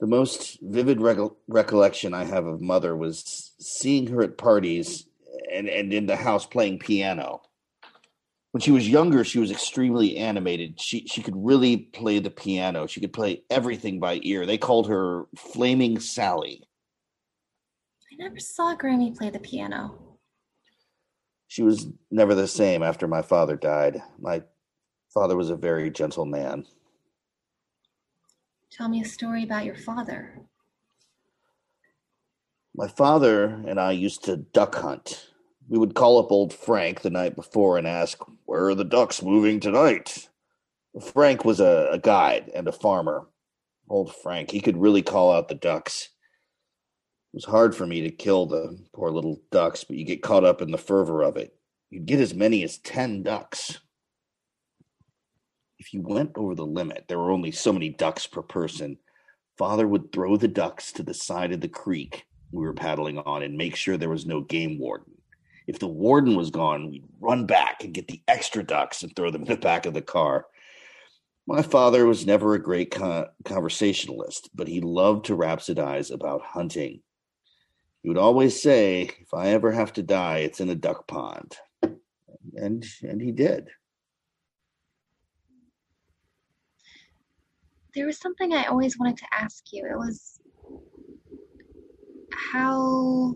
The most vivid recol- recollection I have of mother was seeing her at parties and, and in the house playing piano. When she was younger, she was extremely animated. She she could really play the piano. She could play everything by ear. They called her Flaming Sally. I never saw Grammy play the piano. She was never the same after my father died. My father was a very gentle man. Tell me a story about your father. My father and I used to duck hunt. We would call up old Frank the night before and ask, Where are the ducks moving tonight? Frank was a, a guide and a farmer. Old Frank, he could really call out the ducks. It was hard for me to kill the poor little ducks, but you get caught up in the fervor of it. You'd get as many as 10 ducks. If you went over the limit, there were only so many ducks per person. Father would throw the ducks to the side of the creek we were paddling on and make sure there was no game warden. If the warden was gone, we'd run back and get the extra ducks and throw them in the back of the car. My father was never a great con- conversationalist, but he loved to rhapsodize about hunting. He would always say, "If I ever have to die, it's in a duck pond," and and he did. There was something I always wanted to ask you. It was how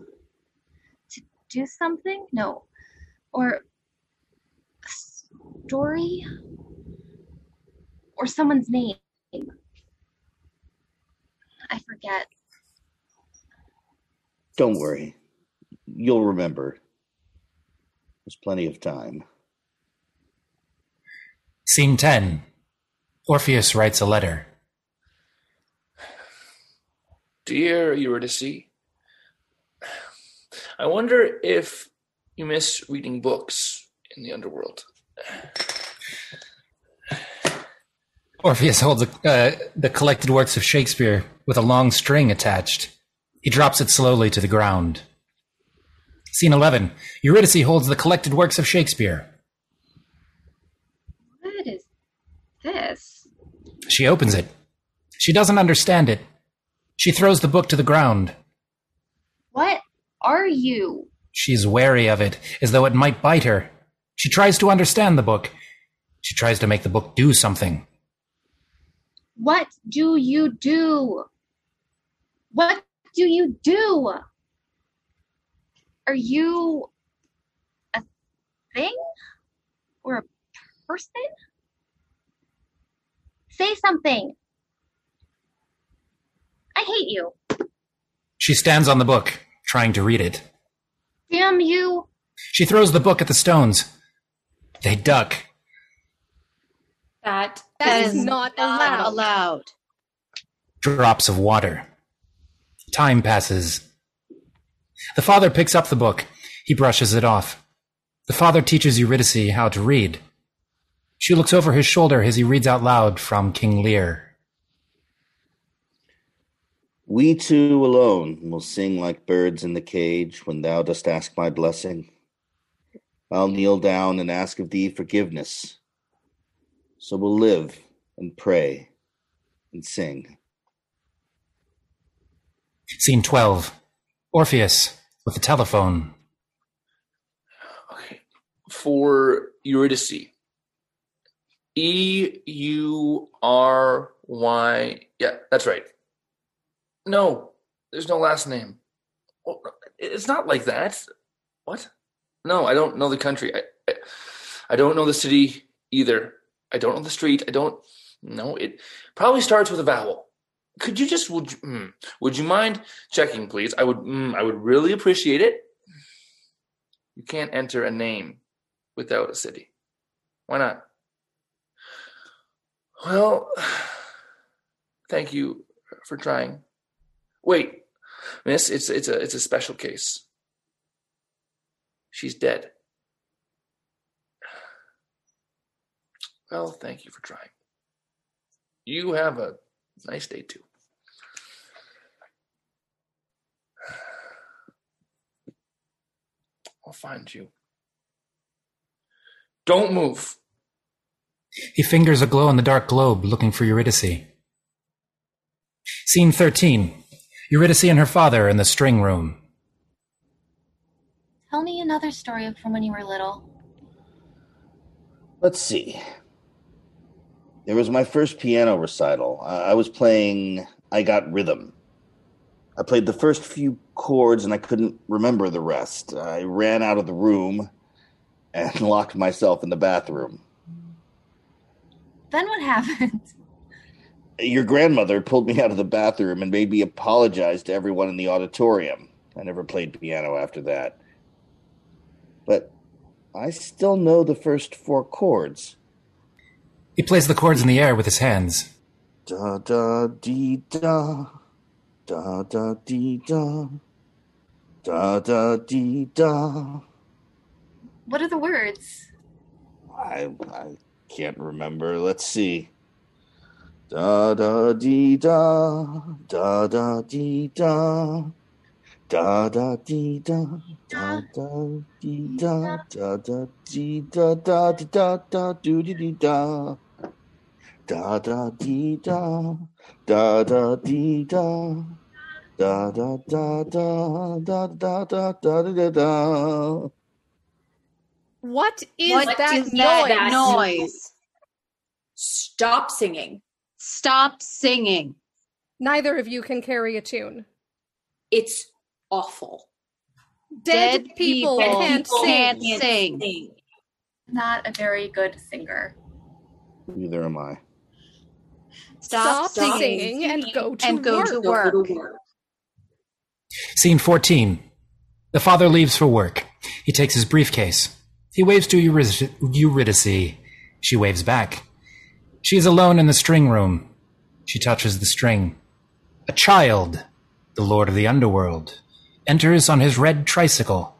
to do something? No. Or a story? Or someone's name. I forget. Don't worry, you'll remember. There's plenty of time. Scene 10. Orpheus writes a letter. Dear Eurydice, I wonder if you miss reading books in the underworld. Orpheus holds a, uh, the collected works of Shakespeare with a long string attached. He drops it slowly to the ground. Scene 11. Eurydice holds the collected works of Shakespeare. What is this? She opens it. She doesn't understand it. She throws the book to the ground. What are you? She's wary of it, as though it might bite her. She tries to understand the book. She tries to make the book do something. What do you do? What do you do? Are you a thing or a person? Say something. I hate you. She stands on the book, trying to read it. Damn you. She throws the book at the stones. They duck. That That is is not Not allowed. allowed. Drops of water. Time passes. The father picks up the book. He brushes it off. The father teaches Eurydice how to read. She looks over his shoulder as he reads out loud from King Lear. We two alone will sing like birds in the cage when thou dost ask my blessing. I'll kneel down and ask of thee forgiveness. So we'll live and pray and sing. Scene 12. Orpheus with the telephone. Okay. For Eurydice. E U R Y. Yeah, that's right. No, there's no last name. It's not like that. What? No, I don't know the country. I, I, I don't know the city either. I don't know the street. I don't. No, it probably starts with a vowel. Could you just would you, mm, would you mind checking, please? I would mm, I would really appreciate it. You can't enter a name without a city. Why not? Well, thank you for trying. Wait, miss, it's it's a it's a special case. She's dead. Well, thank you for trying. You have a nice day too. I'll find you. Don't move. He fingers a glow in the dark globe looking for Eurydice. Scene 13. Eurydice and her father in the string room. Tell me another story from when you were little. Let's see. There was my first piano recital. I I was playing I Got Rhythm. I played the first few chords and I couldn't remember the rest. I ran out of the room and locked myself in the bathroom. Then what happened? Your grandmother pulled me out of the bathroom and made me apologize to everyone in the auditorium. I never played piano after that. But I still know the first four chords. He plays the chords in the air with his hands. Da da dee da. Da da dee da. Da da dee da. What are the words? I I can't remember. Let's see. Da da dee da. Da da dee da. Da da dee da. Da da dee da. Da da dee da da dee da da doo dee dee da. Da da dee da. Da da dee da. Da da da da da da da da da da. What is What that is noise? that noise? Stop singing. Stop singing. Neither of you can carry a tune. It's awful. Dead, Dead people, people can't can't sing. sing. Not a very good singer. Neither am I. Stop, Stop singing, and go to and go work. to Go work. to work. Scene 14. The father leaves for work. He takes his briefcase. He waves to Eurydice. Eurydice. She waves back. She is alone in the string room. She touches the string. A child, the lord of the underworld, enters on his red tricycle.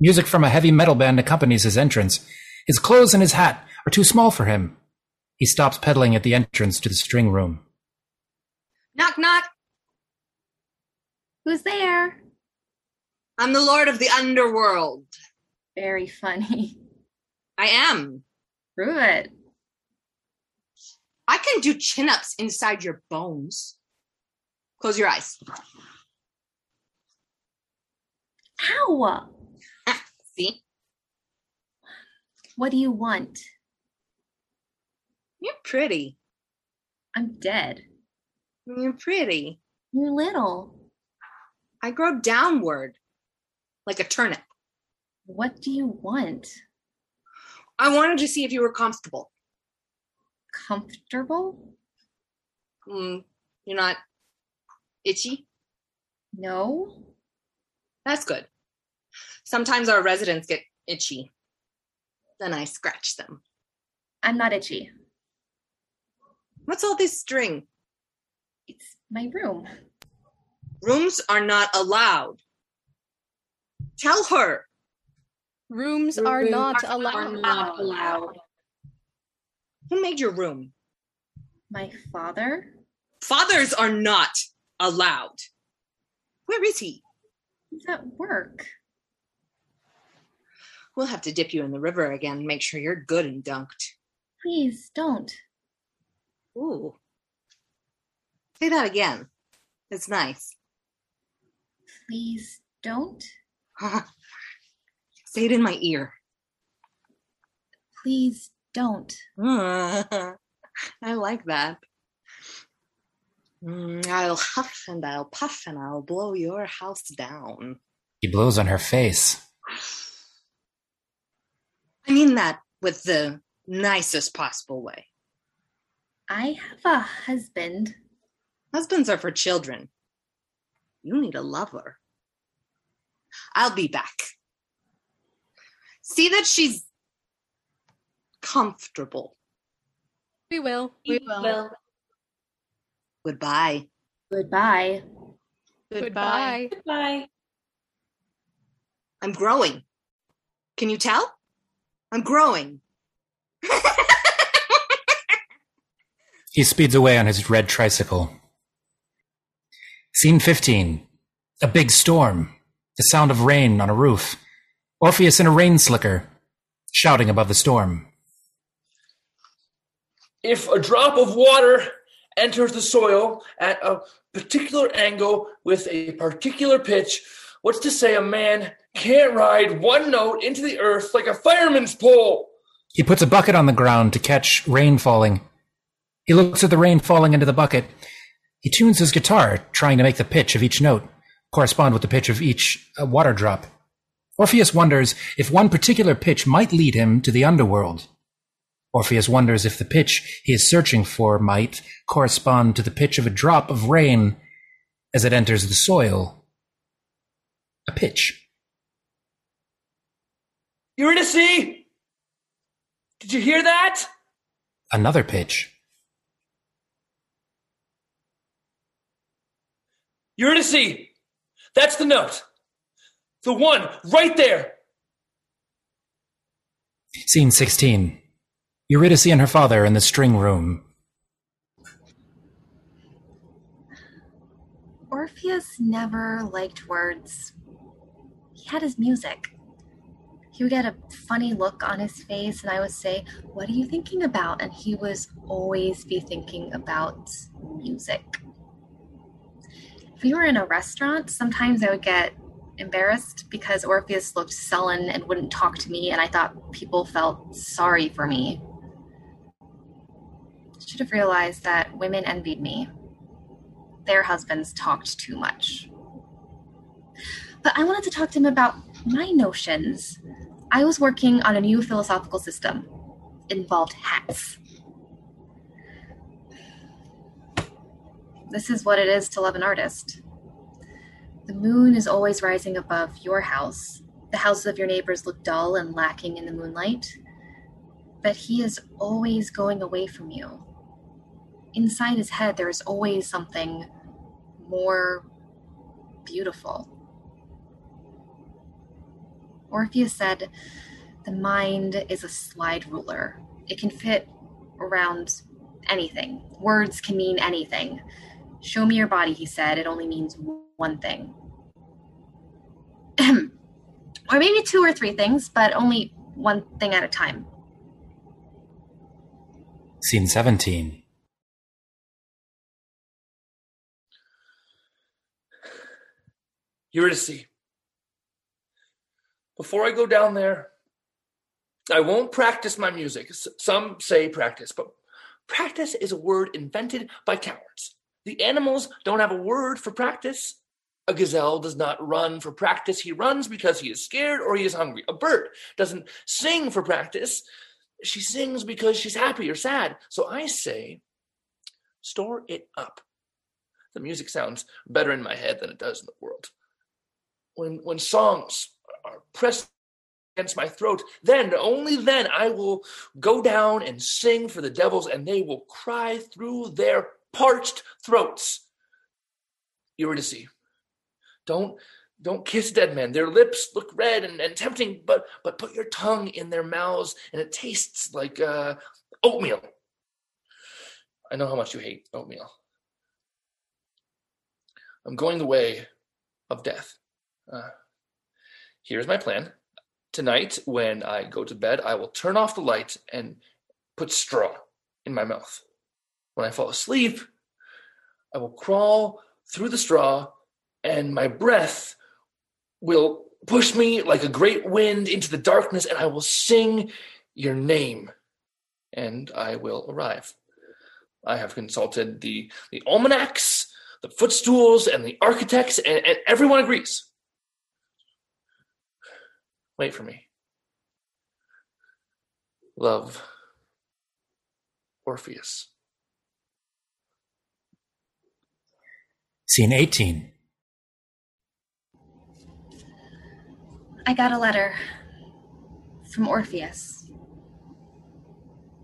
Music from a heavy metal band accompanies his entrance. His clothes and his hat are too small for him. He stops pedaling at the entrance to the string room. Knock, knock. Who's there? I'm the Lord of the Underworld. Very funny. I am. Prove it. I can do chin ups inside your bones. Close your eyes. Ow! See? What do you want? You're pretty. I'm dead. You're pretty. You're little. I grow downward like a turnip. What do you want? I wanted to see if you were comfortable. Comfortable? Mm, you're not itchy? No. That's good. Sometimes our residents get itchy. Then I scratch them. I'm not itchy. What's all this string? It's my room. Rooms are not allowed. Tell her. Rooms are not Are allowed. not allowed. Who made your room? My father? Fathers are not allowed. Where is he? He's at work. We'll have to dip you in the river again, make sure you're good and dunked. Please don't. Ooh. Say that again. It's nice. Please don't. Say it in my ear. Please don't. I like that. Mm, I'll huff and I'll puff and I'll blow your house down. He blows on her face. I mean that with the nicest possible way. I have a husband. Husbands are for children. You need a lover. I'll be back. See that she's comfortable. We will. We will. Goodbye. Goodbye. Goodbye. Goodbye. I'm growing. Can you tell? I'm growing. He speeds away on his red tricycle. Scene 15. A big storm. The sound of rain on a roof. Orpheus in a rain slicker, shouting above the storm. If a drop of water enters the soil at a particular angle with a particular pitch, what's to say a man can't ride one note into the earth like a fireman's pole? He puts a bucket on the ground to catch rain falling. He looks at the rain falling into the bucket. He tunes his guitar, trying to make the pitch of each note correspond with the pitch of each uh, water drop. Orpheus wonders if one particular pitch might lead him to the underworld. Orpheus wonders if the pitch he is searching for might correspond to the pitch of a drop of rain as it enters the soil. A pitch. Eurydice! Did you hear that? Another pitch. Eurydice! That's the note. The one right there. Scene 16. Eurydice and her father in the string room. Orpheus never liked words. He had his music. He would get a funny look on his face, and I would say, What are you thinking about? And he would always be thinking about music. If we were in a restaurant, sometimes I would get embarrassed because Orpheus looked sullen and wouldn't talk to me, and I thought people felt sorry for me. Should have realized that women envied me. Their husbands talked too much. But I wanted to talk to him about my notions. I was working on a new philosophical system. It involved hats. This is what it is to love an artist. The moon is always rising above your house. The houses of your neighbors look dull and lacking in the moonlight. But he is always going away from you. Inside his head, there is always something more beautiful. Orpheus said, The mind is a slide ruler. It can fit around anything. Words can mean anything. Show me your body, he said. It only means one thing. or maybe two or three things, but only one thing at a time. Scene 17. Eurydice. Before I go down there, I won't practice my music. Some say practice, but practice is a word invented by cowards. The animals don't have a word for practice. A gazelle does not run for practice. He runs because he is scared or he is hungry. A bird doesn't sing for practice. She sings because she's happy or sad. So I say, store it up. The music sounds better in my head than it does in the world. When, when songs are pressed against my throat, then, only then, I will go down and sing for the devils, and they will cry through their parched throats. Eurydice, don't don't kiss dead men. Their lips look red and, and tempting, but but put your tongue in their mouths, and it tastes like uh, oatmeal. I know how much you hate oatmeal. I'm going the way of death. Uh, here's my plan. Tonight, when I go to bed, I will turn off the light and put straw in my mouth. When I fall asleep, I will crawl through the straw, and my breath will push me like a great wind into the darkness, and I will sing your name, and I will arrive. I have consulted the, the almanacs, the footstools, and the architects, and, and everyone agrees. Wait for me. Love, Orpheus. Scene 18. I got a letter from Orpheus.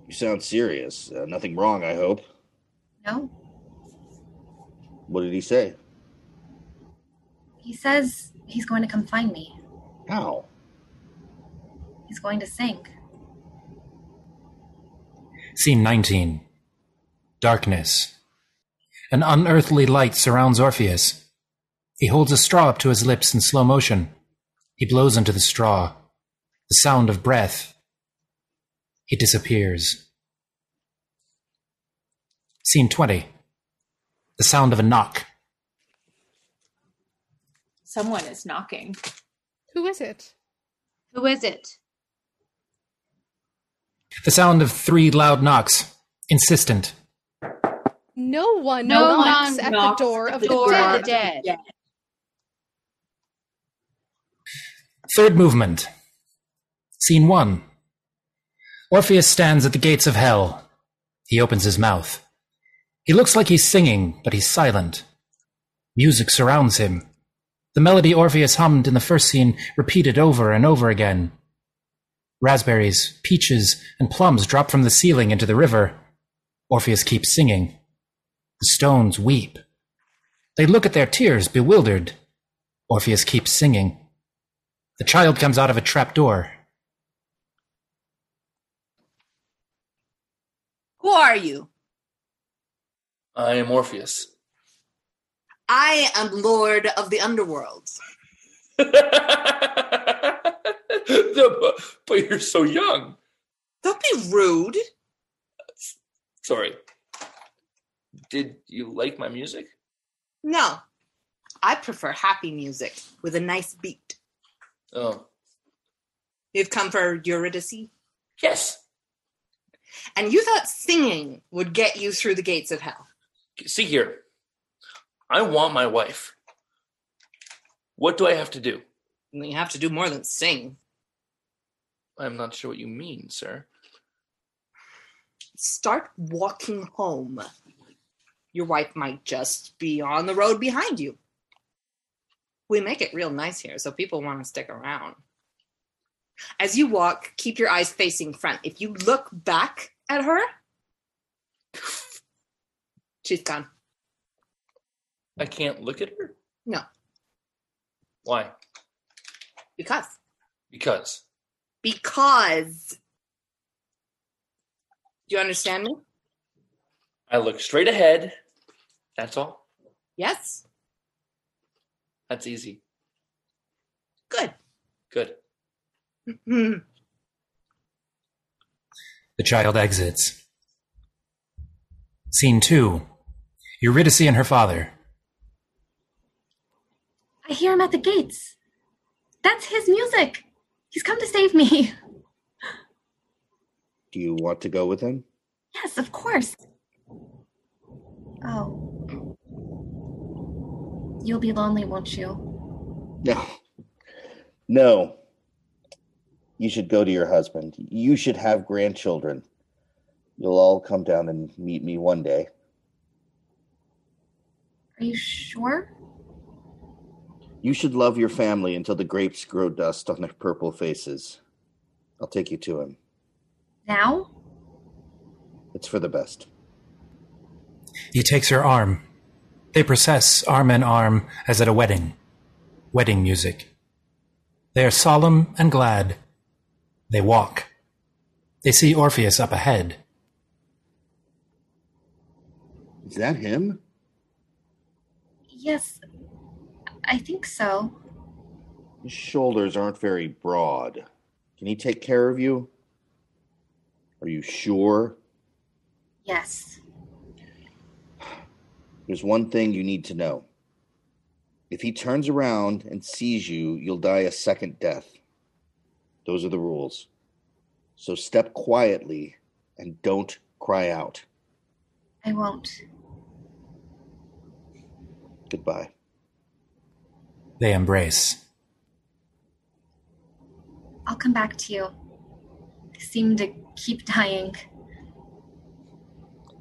You sound serious. Uh, nothing wrong, I hope. No? What did he say? He says he's going to come find me. How? He's going to sink. Scene 19. Darkness. An unearthly light surrounds Orpheus. He holds a straw up to his lips in slow motion. He blows into the straw. The sound of breath. He disappears. Scene 20. The sound of a knock. Someone is knocking. Who is it? Who is it? The sound of three loud knocks. Insistent. No one No knocks one at knocks the door at of the the, door dead. of the dead. Third movement. Scene 1. Orpheus stands at the gates of hell. He opens his mouth. He looks like he's singing, but he's silent. Music surrounds him. The melody Orpheus hummed in the first scene repeated over and over again. Raspberries, peaches, and plums drop from the ceiling into the river. Orpheus keeps singing. The stones weep. They look at their tears, bewildered. Orpheus keeps singing. The child comes out of a trap door. Who are you? I am Orpheus. I am Lord of the Underworld. but but you're so young. Don't be rude. Sorry. Did you like my music? No, I prefer happy music with a nice beat. Oh, You've come for Eurydice? yes. And you thought singing would get you through the gates of hell. See here. I want my wife. What do I have to do? You have to do more than sing. I'm not sure what you mean, sir. Start walking home. Your wife might just be on the road behind you. We make it real nice here, so people want to stick around. As you walk, keep your eyes facing front. If you look back at her, she's gone. I can't look at her? No, Why? because. Because. Because. Do you understand me? I look straight ahead. That's all. Yes? That's easy. Good. Good. The child exits. Scene 2. Eurydice and her father. I hear him at the gates. That's his music. He's come to save me. Do you want to go with him? Yes, of course. Oh. You'll be lonely, won't you? No. No. You should go to your husband. You should have grandchildren. You'll all come down and meet me one day. Are you sure? You should love your family until the grapes grow dust on their purple faces. I'll take you to him. Now? It's for the best. He takes her arm. They process arm in arm as at a wedding. Wedding music. They are solemn and glad. They walk. They see Orpheus up ahead. Is that him? Yes, I think so. His shoulders aren't very broad. Can he take care of you? Are you sure? Yes. There's one thing you need to know. If he turns around and sees you, you'll die a second death. Those are the rules. So step quietly and don't cry out. I won't. Goodbye. They embrace. I'll come back to you. They seem to keep dying.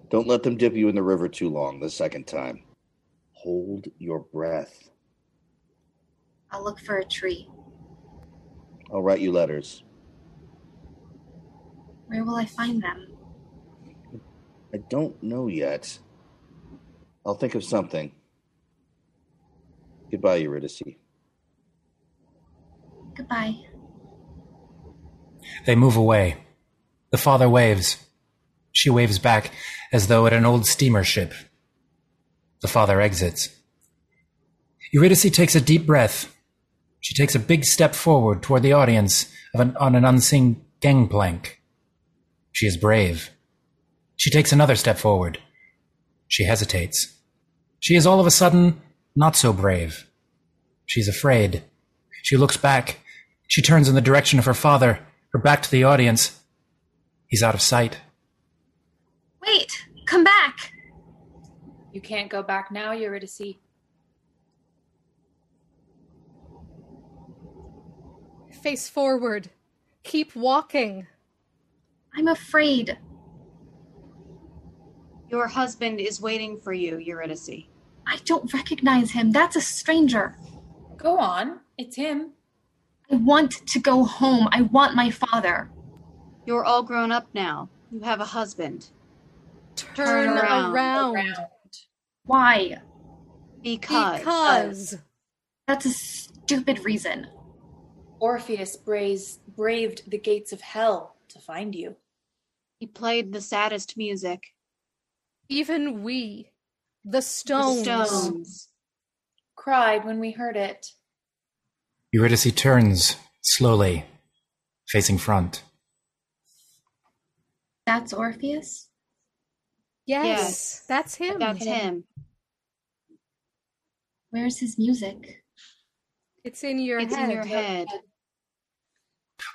Don't let them dip you in the river too long the second time. Hold your breath. I'll look for a tree. I'll write you letters. Where will I find them? I don't know yet. I'll think of something. Goodbye, Eurydice. Goodbye. They move away. The father waves. She waves back as though at an old steamer ship. The father exits. Eurydice takes a deep breath. She takes a big step forward toward the audience an, on an unseen gangplank. She is brave. She takes another step forward. She hesitates. She is all of a sudden not so brave. She's afraid. She looks back. She turns in the direction of her father, her back to the audience. He's out of sight. Wait! Come back! You can't go back now, Eurydice. Face forward. Keep walking. I'm afraid. Your husband is waiting for you, Eurydice. I don't recognize him. That's a stranger. Go on. It's him. I want to go home. I want my father. You're all grown up now. You have a husband. Turn, around. Around. Why? Because. Because. That's a stupid reason. Orpheus braves, braved the gates of hell to find you. He played the saddest music. Even we, the The stones. stones. Cried when we heard it. Eurydice turns slowly, facing front. That's Orpheus? Yes, Yes. that's him. That's him. Where's his music? It's in your It's head. in your head.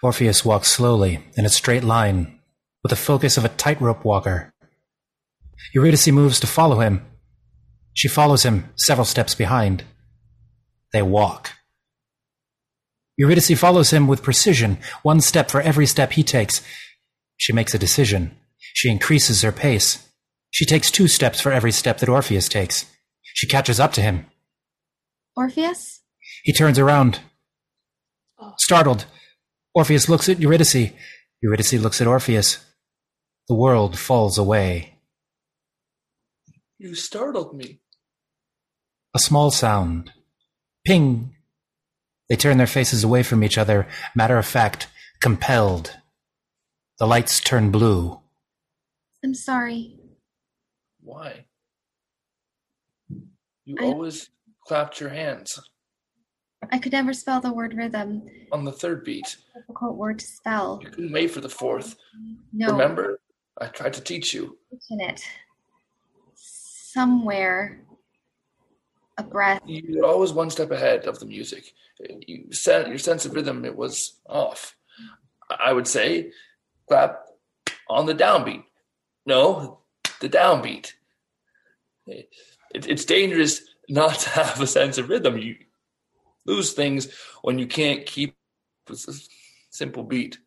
Orpheus walks slowly in a straight line with the focus of a tightrope walker. Eurydice moves to follow him. She follows him several steps behind. They walk. Eurydice follows him with precision, one step for every step he takes. She makes a decision. She increases her pace. She takes two steps for every step that Orpheus takes. She catches up to him. Orpheus? He turns around. Startled, Orpheus looks at Eurydice. Eurydice looks at Orpheus. The world falls away. You startled me. A small sound. Ping. They turn their faces away from each other, matter of fact, compelled. The lights turn blue. I'm sorry. Why? You I- always clapped your hands I could never spell the word rhythm. on the third beat. Difficult word to spell. You couldn't wait for the fourth. No. Remember? I tried to teach you. in it. Somewhere. A breath. You're always one step ahead of the music. You sen- your sense of rhythm it was off. I would say, clap on the downbeat. No, the downbeat. It, it's dangerous not to have a sense of rhythm. You lose things when you can't keep a simple beat.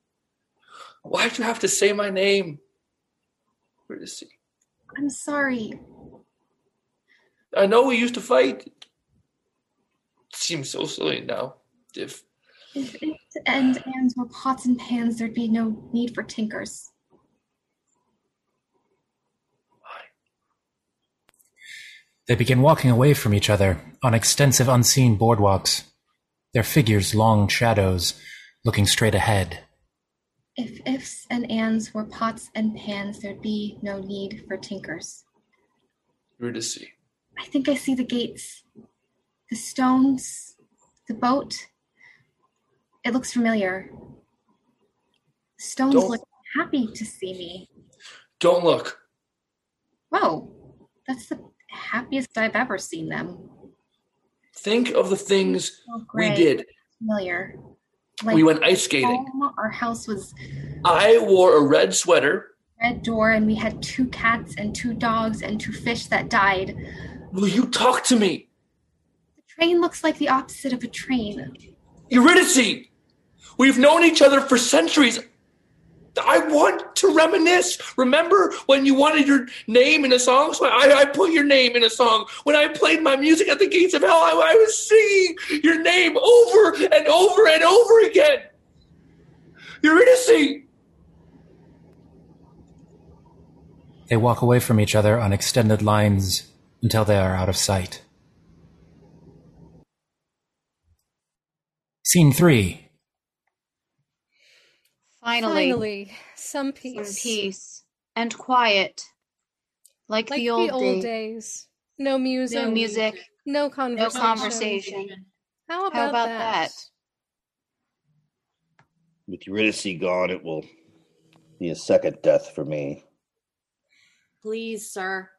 Why'd you have to say my name? Eurydice? I'm sorry. I know we used to fight. It seems so silly now. If If it and ands were pots and pans, there'd be no need for tinkers. They begin walking away from each other on extensive unseen boardwalks, their figures long shadows, looking straight ahead. If ifs and ands were pots and pans, there'd be no need for tinkers. Eurydice, I think I see the gates, the stones, the boat. It looks familiar. The stones Don't- look happy to see me. don't look. Whoa, that's the happiest I've ever seen them. Think of the things So we did. Familiar. We went ice skating. our house was I wore a red sweater. red door, and we had two cats and two dogs and two fish that died. Will you talk to me? The train looks like the opposite of a train. Eurydice! We've known each other for centuries. I want to reminisce. Remember when you wanted your name in a song? So I, I put your name in a song. When I played my music at the gates of hell, I, I was singing your name over and over and over again. Eurydice! They walk away from each other on extended lines until they are out of sight. Scene 3. Finally, Finally, some peace. some peace and quiet, like, Like the old, days. days. No music. No music, No no conversation. conversation. How about, How about that? that? With Eurydice gone, it will be a second death for me. Please, sir.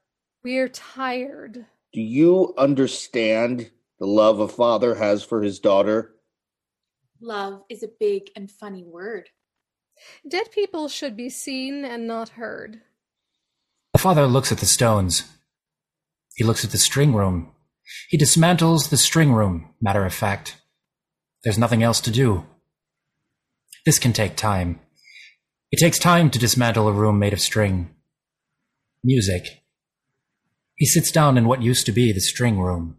We're tired. Do you understand the love a father has for his daughter? Love is a big and funny word. Dead people should be seen and not heard. The father looks at the stones. He looks at the string room. He dismantles the string room, matter of fact. There's nothing else to do. This can take time. It takes time to dismantle a room made of string. Music. He sits down in what used to be the string room.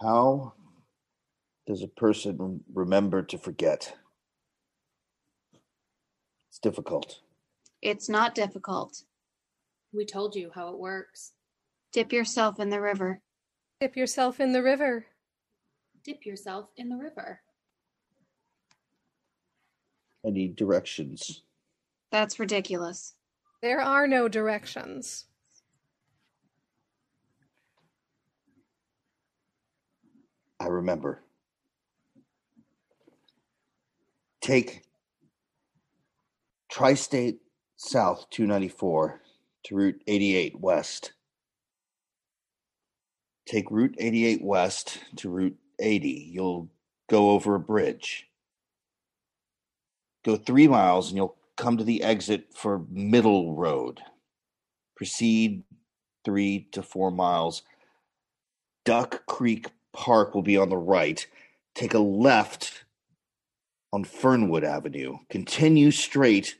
How does a person remember to forget? It's difficult. It's not difficult. We told you how it works. Dip yourself in the river. Dip yourself in the river. Dip yourself in the river. I need directions. That's ridiculous. There are no directions. I remember. Take Tri State South 294 to Route 88 West. Take Route 88 West to Route 80. You'll go over a bridge. Go three miles and you'll come to the exit for Middle Road. Proceed three to four miles. Duck Creek Park will be on the right. Take a left on Fernwood Avenue. Continue straight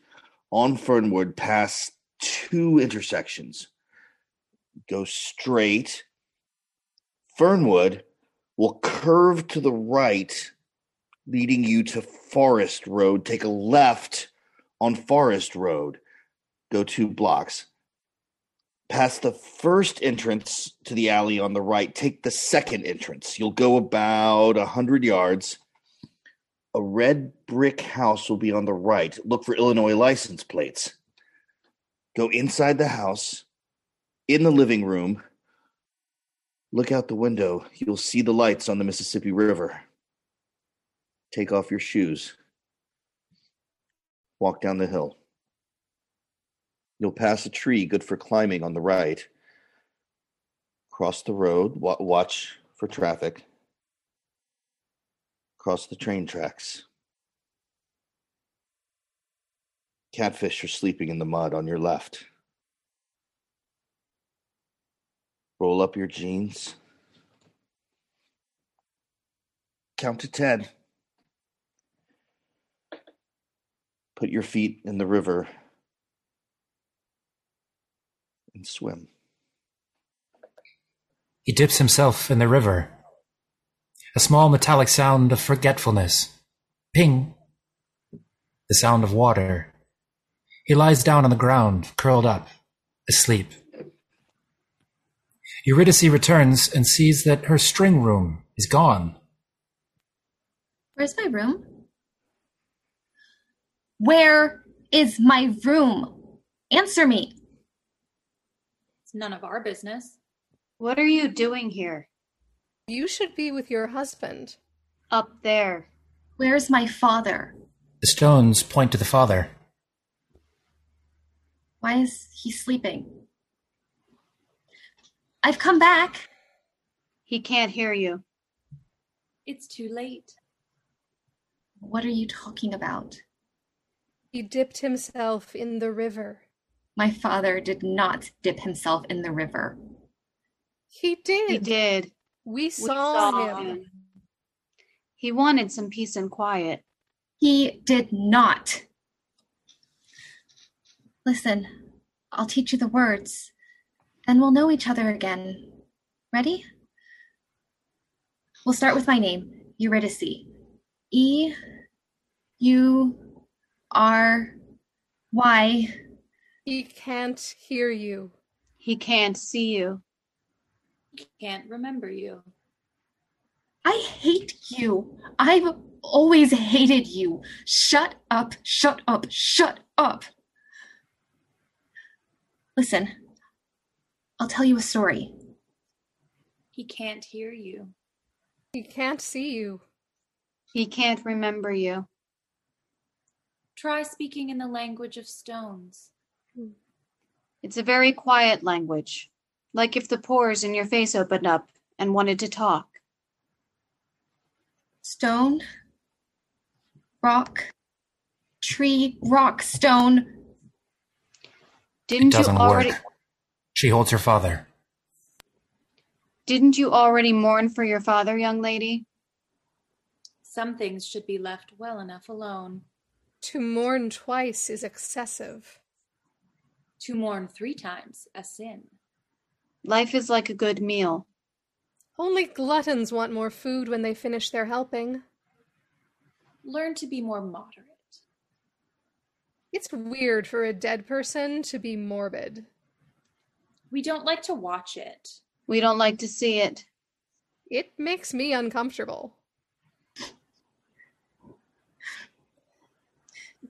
on Fernwood past two intersections. Go straight. Fernwood will curve to the right, leading you to Forest Road. Take a left on Forest Road. Go two blocks. Past the first entrance to the alley on the right, take the second entrance. You'll go about a hundred yards. A red brick house will be on the right. Look for Illinois license plates. Go inside the house, in the living room. Look out the window. You'll see the lights on the Mississippi River. Take off your shoes. Walk down the hill. You'll pass a tree good for climbing on the right. Cross the road, wa- watch for traffic. Cross the train tracks. Catfish are sleeping in the mud on your left. Roll up your jeans. Count to 10. Put your feet in the river and swim. He dips himself in the river. A small metallic sound of forgetfulness. Ping. The sound of water. He lies down on the ground, curled up, asleep. Eurydice returns and sees that her string room is gone. Where's my room? Where is my room? Answer me. It's none of our business. What are you doing here? You should be with your husband. Up there. Where's my father? The stones point to the father. Why is he sleeping? I've come back. He can't hear you. It's too late. What are you talking about? He dipped himself in the river. My father did not dip himself in the river. He did. He did. We We saw, saw him. him. He wanted some peace and quiet. He did not. Listen, I'll teach you the words. Then we'll know each other again. Ready? We'll start with my name, Eurydice. E U R Y. He can't hear you. He can't see you. He can't remember you. I hate you. I've always hated you. Shut up, shut up, shut up. Listen, I'll tell you a story. He can't hear you. He can't see you. He can't remember you. Try speaking in the language of stones. Hmm. It's a very quiet language, like if the pores in your face opened up and wanted to talk. Stone, rock, tree, rock, stone. Didn't it you doesn't already work. She holds her father. didn't you already mourn for your father, young lady? Some things should be left well enough alone. To mourn twice is excessive. To mourn three times, a sin. Life is like a good meal. Only gluttons want more food when they finish their helping. Learn to be more moderate. It's weird for a dead person to be morbid. We don't like to watch it. We don't like to see it. It makes me uncomfortable.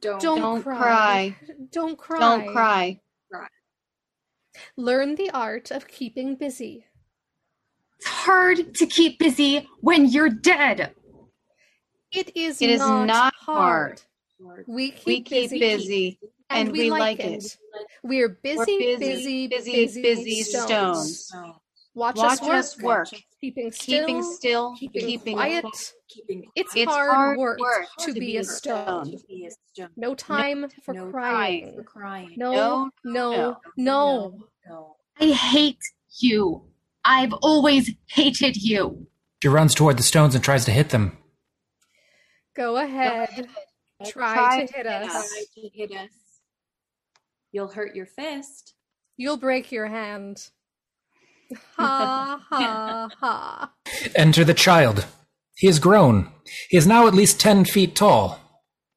Don't, Don't, Don't cry. cry. Don't cry. Don't cry. Learn the art of keeping busy. It's hard to keep busy when you're dead. It is It is not, not hard. hard. We keep, We keep busy, busy, and, we, like, it. it. We're busy, We're busy, busy, busy stones. stones. Watch, Watch us work. us work. Keeping still, Keeping still, keeping, keeping quiet. Keeping It's, It's hard, hard work, work to, be, a stone. To be a stone. No time for no crying. For crying. No, No, no, no, no. No. I hate you. I've always hated you. She runs toward the stones and tries to hit them. Go ahead. Try, Try to hit us. Try to hit us. You'll hurt your fist. You'll break your hand. Ha ha ha. Enter the child. He is grown. He is now at least ten feet tall.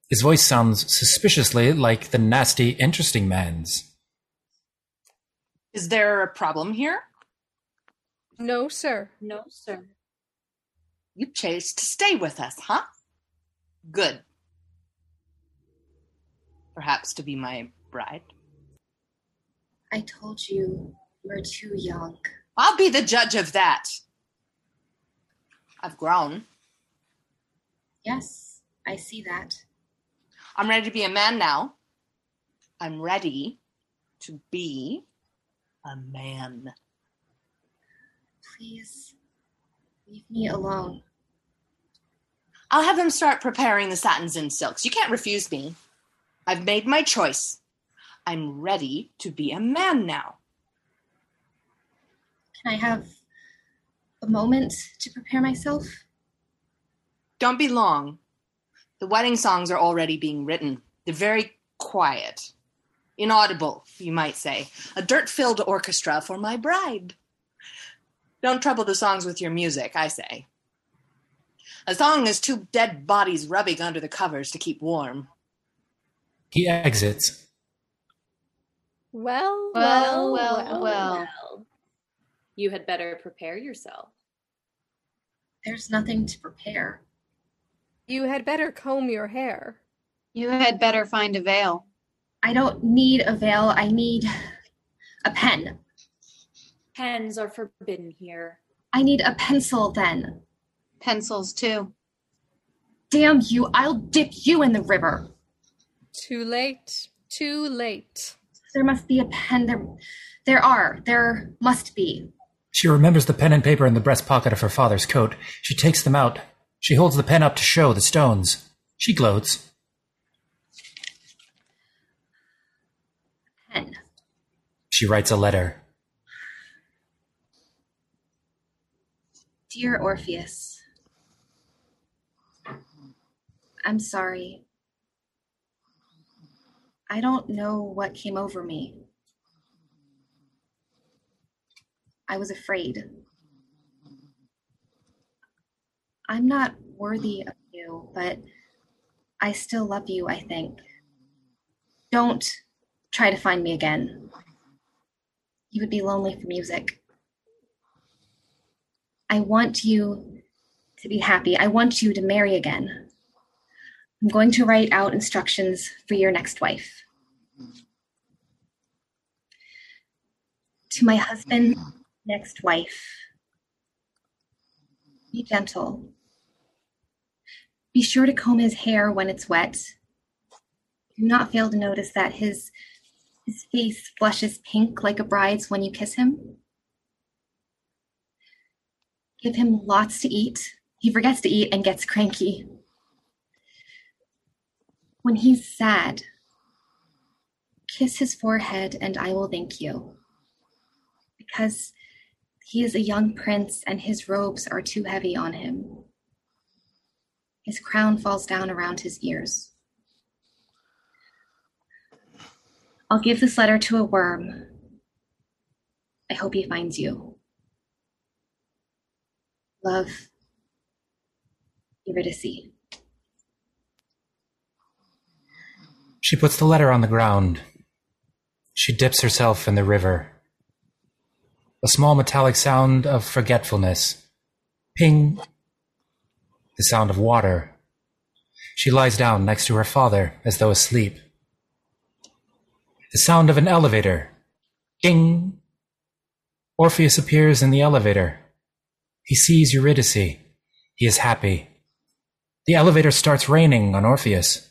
His voice sounds suspiciously like the nasty, interesting man's. Is there a problem here? No, sir. No, sir. You chose to stay with us, huh? Good. Perhaps to be my bride. I told you you're too young. I'll be the judge of that. I've grown. Yes, I see that. I'm ready to be a man now. I'm ready to be a man. Please leave me alone. I'll have them start preparing the satins and silks. You can't refuse me. I've made my choice. I'm ready to be a man now. Can I have a moment to prepare myself? Don't be long. The wedding songs are already being written. They're very quiet. Inaudible, you might say. A dirt filled orchestra for my bride. Don't trouble the songs with your music, I say. A song is two dead bodies rubbing under the covers to keep warm. He exits. Well, Well, well, well, well. You had better prepare yourself. There's nothing to prepare. You had better comb your hair. You had better find a veil. I don't need a veil. I need a pen. Pens are forbidden here. I need a pencil then. Pencils, too. Damn you, I'll dip you in the river. Too late. Too late. There must be a pen. There, there are. There must be. She remembers the pen and paper in the breast pocket of her father's coat. She takes them out. She holds the pen up to show the stones. She gloats. Pen. She writes a letter. Dear Orpheus, I'm sorry. I don't know what came over me. I was afraid. I'm not worthy of you, but I still love you, I think. Don't try to find me again. You would be lonely for music. I want you to be happy. I want you to marry again. I'm going to write out instructions for your next wife. To my husband, next wife, be gentle. Be sure to comb his hair when it's wet. Do not fail to notice that his his face flushes pink like a bride's when you kiss him. Give him lots to eat. He forgets to eat and gets cranky. When he's sad, kiss his forehead and I will thank you. Because he is a young prince and his robes are too heavy on him. His crown falls down around his ears. I'll give this letter to a worm. I hope he finds you. Love, Eurydice. She puts the letter on the ground. She dips herself in the river. A small metallic sound of forgetfulness. Ping. The sound of water. She lies down next to her father as though asleep. The sound of an elevator. Ding. Orpheus appears in the elevator. He sees Eurydice. He is happy. The elevator starts raining on Orpheus.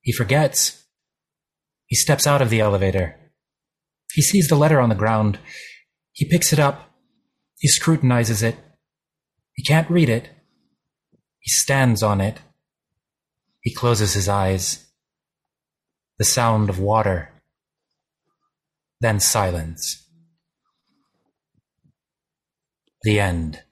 He forgets. He steps out of the elevator. He sees the letter on the ground. He picks it up. He scrutinizes it. He can't read it. He stands on it. He closes his eyes. The sound of water. Then silence. The end.